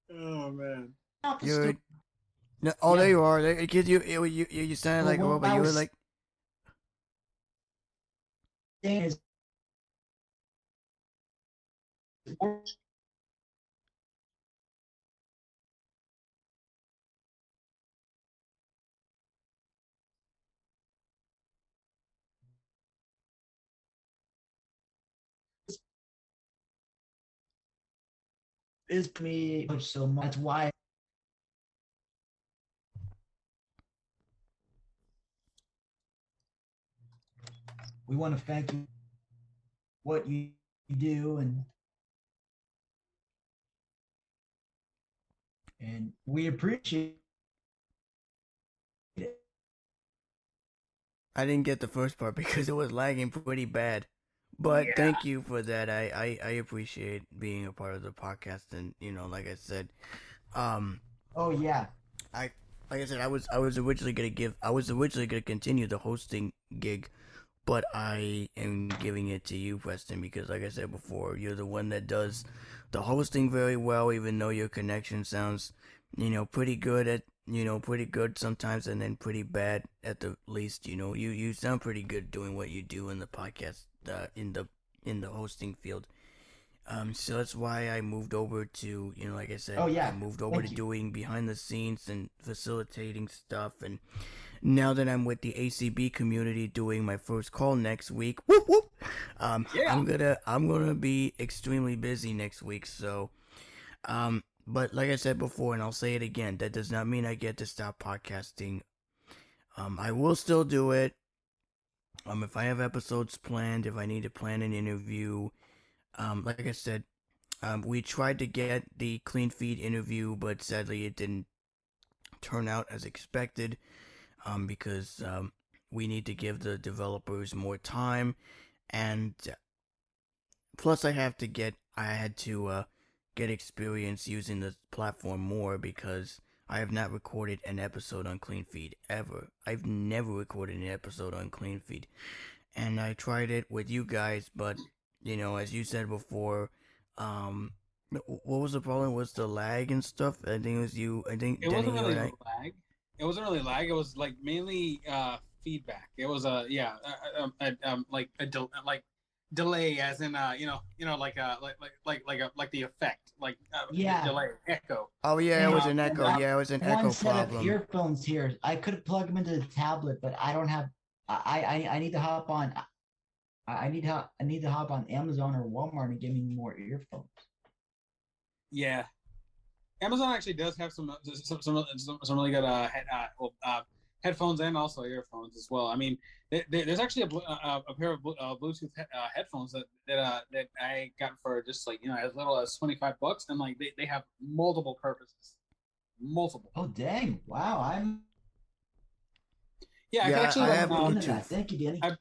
Oh man. You're. No, oh, Yeah. there you are. There, cause you, you, you, you sounded like a Well, robot. I You were like, thing is is me so much. That's why we want to thank you what you do and and we appreciate it. I didn't get the first part because it was lagging pretty bad. But Yeah. thank you for that. I, I, I appreciate being a part of the podcast, and you know, like I said, um, Oh yeah, I like I said, I was I was originally gonna give I was originally gonna continue the hosting gig, but I am giving it to you, Preston, because like I said before, you're the one that does the hosting very well, even though your connection sounds, you know, pretty good at you know, pretty good sometimes and then pretty bad at the least, you know. You you sound pretty good doing what you do in the podcast uh, in the in the hosting field. Um, so that's why I moved over to, you know, like I said, Oh, yeah. I moved over Thank to you. doing behind the scenes and facilitating stuff. And now that I'm with the ACB community doing my first call next week, whoop whoop, um, Yeah. I'm gonna I'm gonna be extremely busy next week. So, um, but like I said before, and I'll say it again, that does not mean I get to stop podcasting. Um, I will still do it. Um, if I have episodes planned, if I need to plan an interview, um, like I said, um, we tried to get the clean feed interview, but sadly it didn't turn out as expected. Um, because um, we need to give the developers more time, and uh, plus I have to get I had to uh, get experience using the platform more because I have not recorded an episode on clean feed ever. I've never recorded an episode on clean feed, and I tried it with you guys, but you know, as you said before, um, what was the problem? Was the lag and stuff? I think it was you. I think It Denny, wasn't really I- lag. it wasn't really lag. It was like mainly uh feedback. It was a uh, yeah, uh, um, um, like a del- like delay, as in uh, you know, you know, like uh, like like like like a like the effect, like uh, Yeah. delay, echo. Oh yeah, it was an echo. uh, Yeah, it was an One echo set of earphones here. I could plug them into the tablet, but I don't have. I I I need to hop on. I I need to I need to hop on Amazon or Walmart and give me more earphones. Yeah, Amazon actually does have some some some, some, some really good uh, head, uh, uh headphones and also earphones as well. I mean, there, there's actually a, blu- uh, a pair of uh, Bluetooth he- uh, headphones that that uh, that I got for just like you know as little as twenty five bucks, and like they, they have multiple purposes, multiple. Oh dang! Wow, I'm Yeah, I Yeah, can actually I like, have um, into that. Bluetooth. Thank you, Danny. I-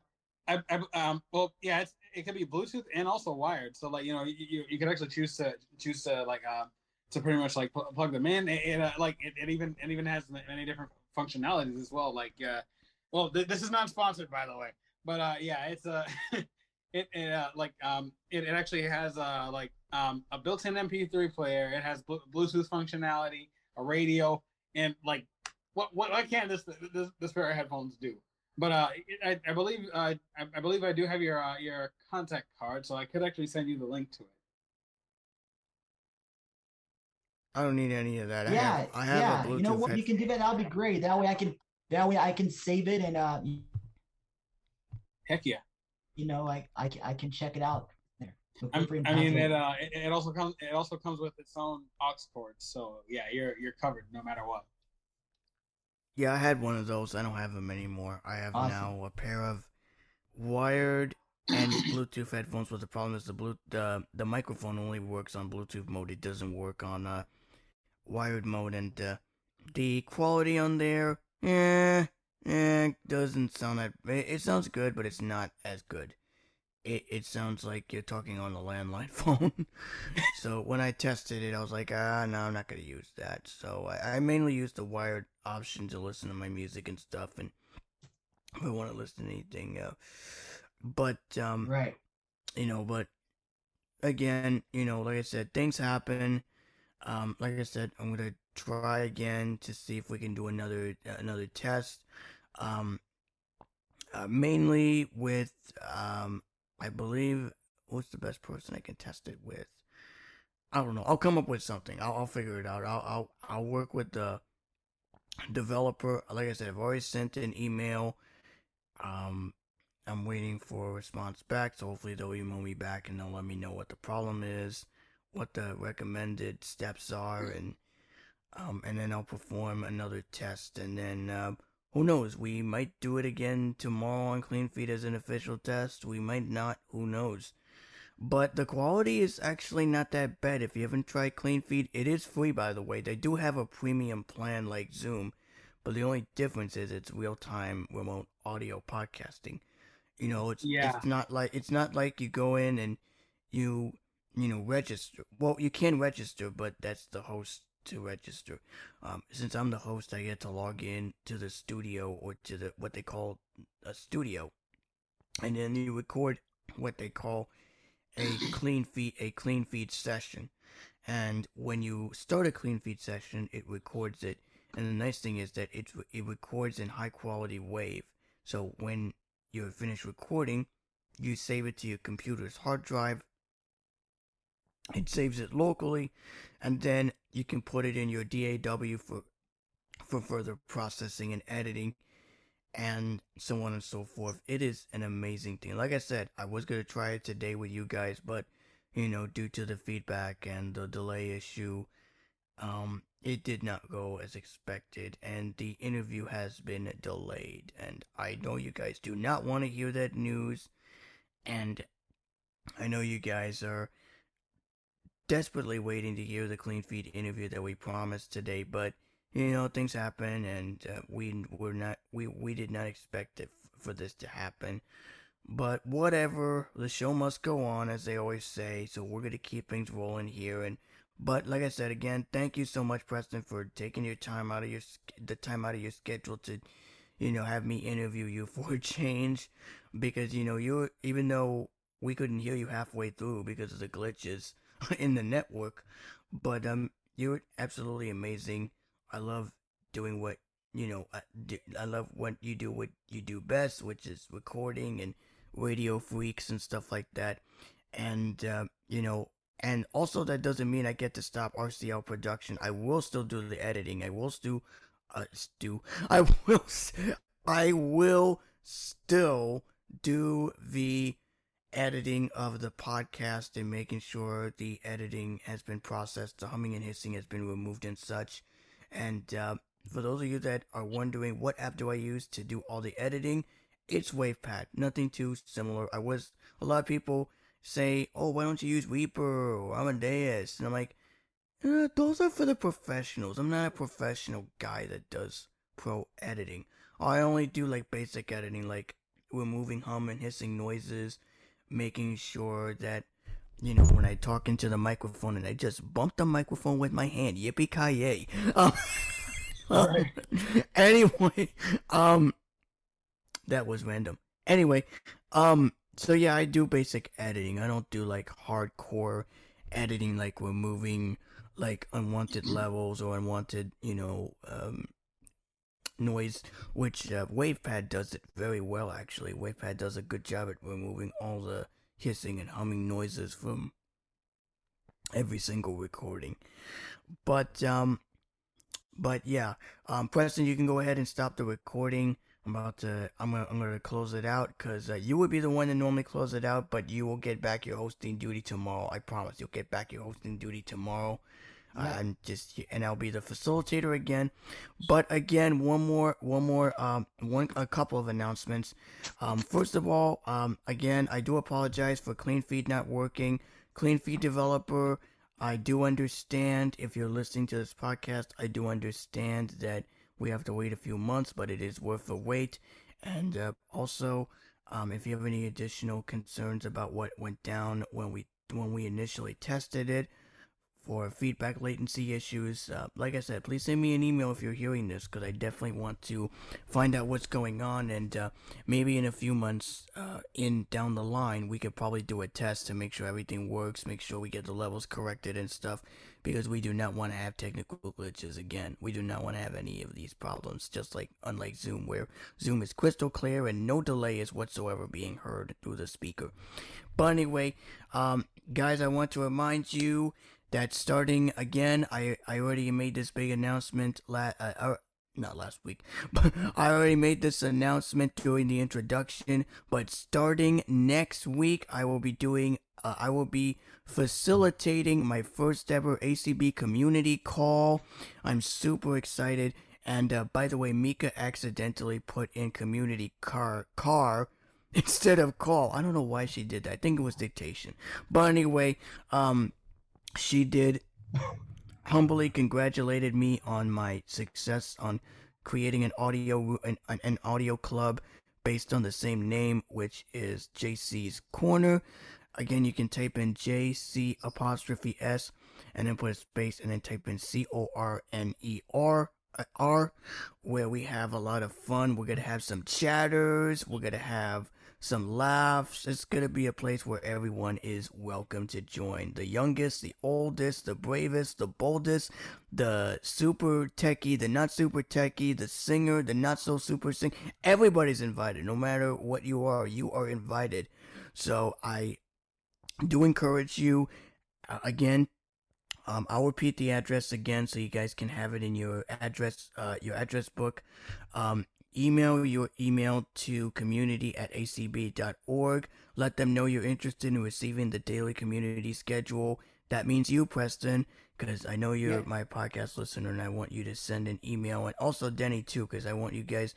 I, I, um, well, yeah, it's, it could be Bluetooth and also wired. So like you know, you, you, you could actually choose to choose to like uh, to pretty much like pl- plug them in. It, it uh, like it, it even it even has many different functionalities as well. Like uh, well, th- this is not sponsored by the way, but uh, yeah, it's a it, it uh, like um, it, it actually has uh like um a built-in MP3 player. It has bl- Bluetooth functionality, a radio, and like what what what can't this this this pair of headphones do? But uh, I, I believe uh, I, I believe I do have your uh, your contact card, so I could actually send you the link to it. I don't need any of that. I yeah, have, I have yeah. a Bluetooth you know what? head- You can do that. That'll be great. That way I can. That way I can save it and uh, Heck yeah! you know, like I can I can check it out there. So I'm, free to I mean, it, uh, it, it also comes it also comes with its own aux port, so yeah, you're you're covered no matter what. Yeah, I had one of those. I don't have them anymore. I have Awesome. now a pair of wired and Bluetooth headphones. But the problem is the blue the the microphone only works on Bluetooth mode. It doesn't work on uh wired mode, and uh, the quality on there, eh, eh, doesn't sound that. It, it sounds good, but it's not as good. It it sounds like you're talking on a landline phone. so when I tested it, I was like, ah, no, I'm not gonna use that. So I, I mainly use the wired option to listen to my music and stuff, and if I want to listen to anything. Uh, but um, Right. you know, but again, you know, like I said, things happen. Um, like I said, I'm gonna try again to see if we can do another another test. Um, uh, mainly with um, I believe what's the best person I can test it with. I don't know. I'll come up with something. I'll, I'll figure it out. I'll, I'll I'll work with the developer. Like I said, I've already sent an email. Um, I'm waiting for a response back, so hopefully they'll email me back and they'll let me know what the problem is, what the recommended steps are, and um, and then I'll perform another test, and then uh, who knows? We might do it again tomorrow on Clean Feed as an official test. We might not. Who knows? But the quality is actually not that bad. If you haven't tried Clean Feed, it is free, by the way. They do have a premium plan like Zoom, but the only difference is it's real time remote audio podcasting. You know, it's Yeah. it's not like it's not like you go in and you you know register. Well, you can register, but that's the host to register. Um, since I'm the host, I get to log in to the studio or to the what they call a studio, and then you record what they call a clean feed a clean feed session. And when you start a clean feed session, it records it. And the nice thing is that it it records in high quality wave. So when you're finished recording, you save it to your computer's hard drive. It saves it locally, and then you can put it in your DAW for for further processing and editing and so on and so forth. It is an amazing thing. Like I said, I was gonna try it today with you guys, but you know, due to the feedback and the delay issue, um, it did not go as expected, and the interview has been delayed. And I know you guys do not want to hear that news, and I know you guys are desperately waiting to hear the clean feed interview that we promised today, but you know things happen and uh, we were not we we did not expect it f- for this to happen. But whatever the show must go on as they always say so we're to keep things rolling here and but like i said again thank you so much preston for taking your time out of your the time out of your schedule to you know have me interview you for a change because you know you even though we couldn't hear you halfway through because of the glitches in the network but um you're absolutely amazing I love doing what you know, I, I love what you do, what you do best, which is recording and radio freaks and stuff like that. And, uh, you know, and also that doesn't mean I get to stop RCL production. I will still do the editing. I will still, uh, do, I will, I will still do the editing of the podcast and making sure the editing has been processed, the humming and hissing has been removed and such. And uh, for those of you that are wondering what app do I use to do all the editing, it's WavePad. Nothing too similar. I was a lot of people say, "Oh, why don't you use Reaper or Amadeus?" And I'm like, eh, "Those are for the professionals. I'm not a professional guy that does pro editing. I only do like basic editing, like removing hum and hissing noises, making sure that." You know, when I talk into the microphone and I just bump the microphone with my hand, yippee ki yay! Um, right. anyway, um, that was random. Anyway, um, so yeah, I do basic editing. I don't do like hardcore editing, like removing like unwanted levels or unwanted, you know, um, noise, which uh, WavePad does it very well. Actually, WavePad does a good job at removing all the hissing and humming noises from every single recording. But um, but yeah, um, Preston, you can go ahead and stop the recording. I'm about to, I'm gonna, I'm gonna close it out because uh, you would be the one to normally close it out, but you will get back your hosting duty tomorrow. I promise you'll get back your hosting duty tomorrow. Yeah. And just and I'll be the facilitator again. But again, one more, one more, um, one a couple of announcements. Um, first of all, um, again, I do apologize for Clean Feed not working. Clean Feed developer I do understand if you're listening to this podcast, I do understand that we have to wait a few months, but it is worth the wait. And uh, also, um, if you have any additional concerns about what went down when we when we initially tested it, for feedback latency issues. Uh, like I said, please send me an email if you're hearing this because I definitely want to find out what's going on and uh, maybe in a few months uh, in down the line we could probably do a test to make sure everything works, make sure we get the levels corrected and stuff because we do not want to have technical glitches again. We do not want to have any of these problems just like unlike Zoom where Zoom is crystal clear and no delay is whatsoever being heard through the speaker. But anyway, um, guys, I want to remind you that starting again, I I already made this big announcement la- uh, uh, not last week, but I already made this announcement during the introduction. But starting next week, I will be doing, uh, I will be facilitating my first ever ACB community call. I'm super excited. And uh, by the way, Mika accidentally put in community car car instead of call. I don't know why she did that. I think it was dictation. But anyway, um, she did humbly congratulated me on my success on creating an audio an, an audio club based on the same name which is jc's corner. Again you can type in jc apostrophe s and then put a space and then type in c-o-r-n-e-r uh, r where we have a lot of fun. We're gonna have some chatters. We're gonna have some laughs. It's gonna be a place where everyone is welcome to join. The youngest, the oldest, the bravest, the boldest, the super techie, the not super techie, the singer, the not so super sing. Everybody's invited. No matter what you are, you are invited. So I do encourage you uh, again um, I'll repeat the address again so you guys can have it in your address, uh, your address book. Um, Email your email to community at acb.org. Let them know you're interested in receiving the daily community schedule. That means you, Preston, because I know you're yeah. my podcast listener and I want you to send an email. And also Denny, too, because I want you guys,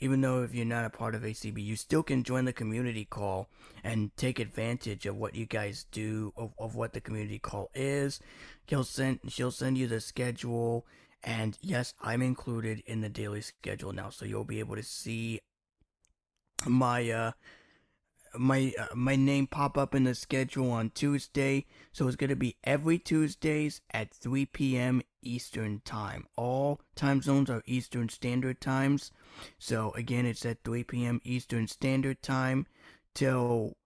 even though if you're not a part of ACB, you still can join the community call and take advantage of what you guys do, of, of what the community call is. He'll send, she'll send you the schedule and yes, I'm included in the daily schedule now, so you'll be able to see my uh my uh, my name pop up in the schedule on Tuesday. So it's going to be every Tuesdays at 3 p.m. Eastern Time. All time zones are Eastern Standard Times. So again, it's at 3 p.m. Eastern Standard Time till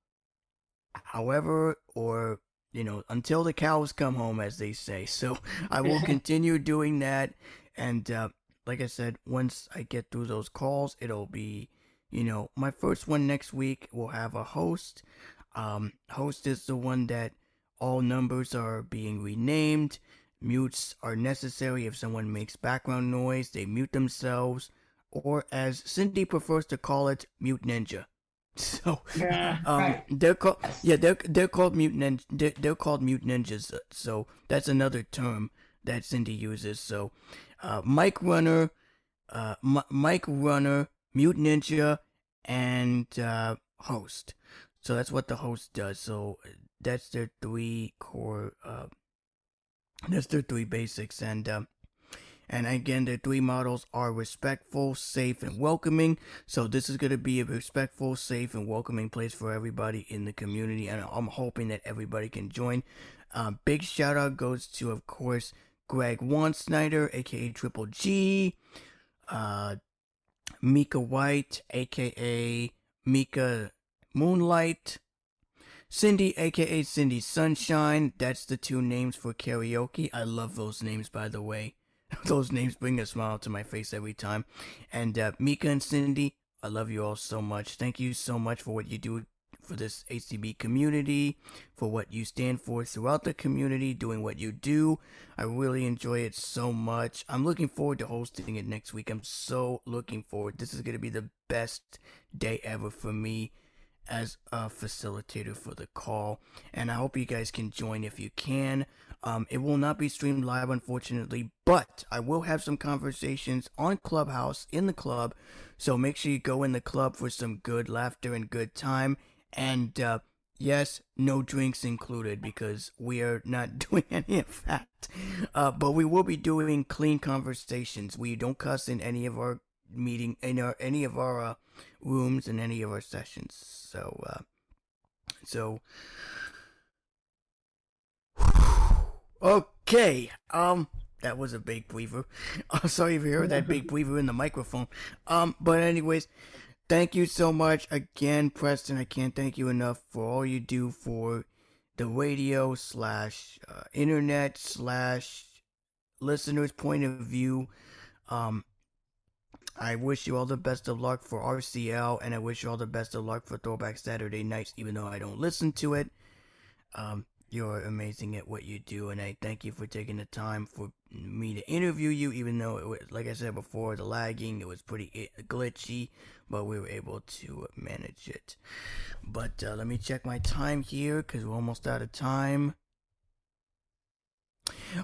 however or you know, until the cows come home, as they say. So I will continue doing that. And uh, like I said, once I get through those calls, it'll be, you know, my first one next week. We'll have a host. Um, host is the one that all numbers are being renamed. Mutes are necessary if someone makes background noise. They mute themselves, or as Cindy prefers to call it, mute ninja. So, Yeah, um, right. they're called yeah they're they're called mute nin- they're, they're called mute ninjas. So that's another term that Cindy uses. So, uh, Mike Runner, uh, M- Mike Runner, mute ninja, and uh, host. So that's what the host does. So that's their three core. Uh, that's their three basics, and um, and again, the three models are respectful, safe, and welcoming. So this is going to be a respectful, safe, and welcoming place for everybody in the community, and I'm hoping that everybody can join. Um, big shout out goes to, of course, Greg Snyder, aka Triple G, uh, Mika White, aka Mika Moonlight, Cindy, aka Cindy Sunshine. That's the two names for karaoke. I love those names, by the way. those names bring a smile to my face every time. And uh, Mika and Cindy, I love you all so much. Thank you so much for what you do for this HCB community, for what you stand for throughout the community, doing what you do. I really enjoy it so much. I'm looking forward to hosting it next week. I'm so looking forward. This is going to be the best day ever for me as a facilitator for the call. And I hope you guys can join if you can. Um, it will not be streamed live, unfortunately, but I will have some conversations on Clubhouse in the club. So make sure you go in the club for some good laughter and good time. And uh, yes, no drinks included because we are not doing any of that. Uh, but we will be doing clean conversations. We don't cuss in any of our meeting in our any of our uh, rooms and any of our sessions. So, uh, so okay. Um, that was a big breather. I'm sorry if you heard that big breather in the microphone. Um, but anyways, thank you so much again, Preston. I can't thank you enough for all you do for the radio slash uh, internet slash listeners' point of view. Um, I wish you all the best of luck for RCL, and I wish you all the best of luck for Throwback Saturday nights, even though I don't listen to it. Um, you're amazing at what you do, and I thank you for taking the time for me to interview you, even though it was, like I said before, the lagging, it was pretty glitchy, but we were able to manage it. But uh, let me check my time here, because we're almost out of time.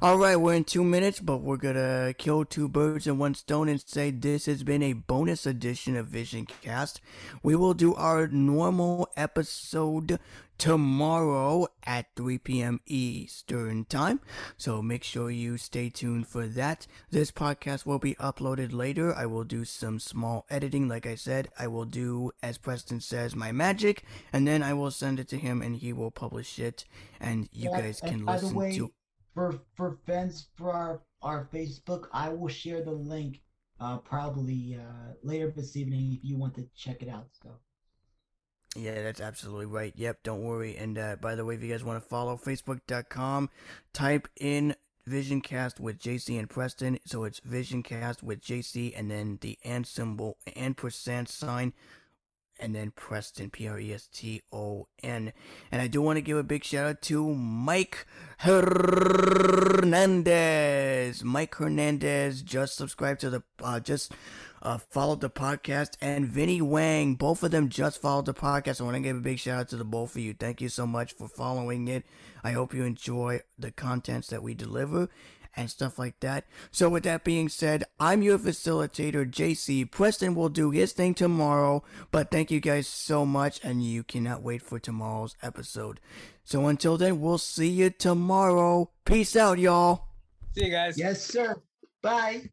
All right, we're in two minutes, but we're gonna kill two birds in one stone and say this has been a bonus edition of Vision Cast. We will do our normal episode tomorrow at 3 p.m. Eastern Time, so make sure you stay tuned for that. This podcast will be uploaded later. I will do some small editing, like I said. I will do, as Preston says, my magic, and then I will send it to him, and he will publish it, and you Yeah, guys can listen way, to. For for fans for our our Facebook, I will share the link uh probably uh later this evening if you want to check it out. So Yeah, that's absolutely right. Yep, don't worry. And uh, by the way, if you guys want to follow, facebook.com, type in Visioncast with JC and Preston. So it's Visioncast with JC and then the and symbol and percent sign and then Preston, P R E S T O N. And I do want to give a big shout out to Mike Hernandez. Mike Hernandez just subscribed to the, uh, just uh, followed the podcast, and Vinny Wang. Both of them just followed the podcast. I want to give a big shout out to the both of you. Thank you so much for following it. I hope you enjoy the contents that we deliver and stuff like that. So, with that being said, I'm your facilitator, JC. Preston will do his thing tomorrow, but thank you guys so much, and you cannot wait for tomorrow's episode. So, until then, we'll see you tomorrow. Peace out, y'all. See you guys. yes, sir. Bye.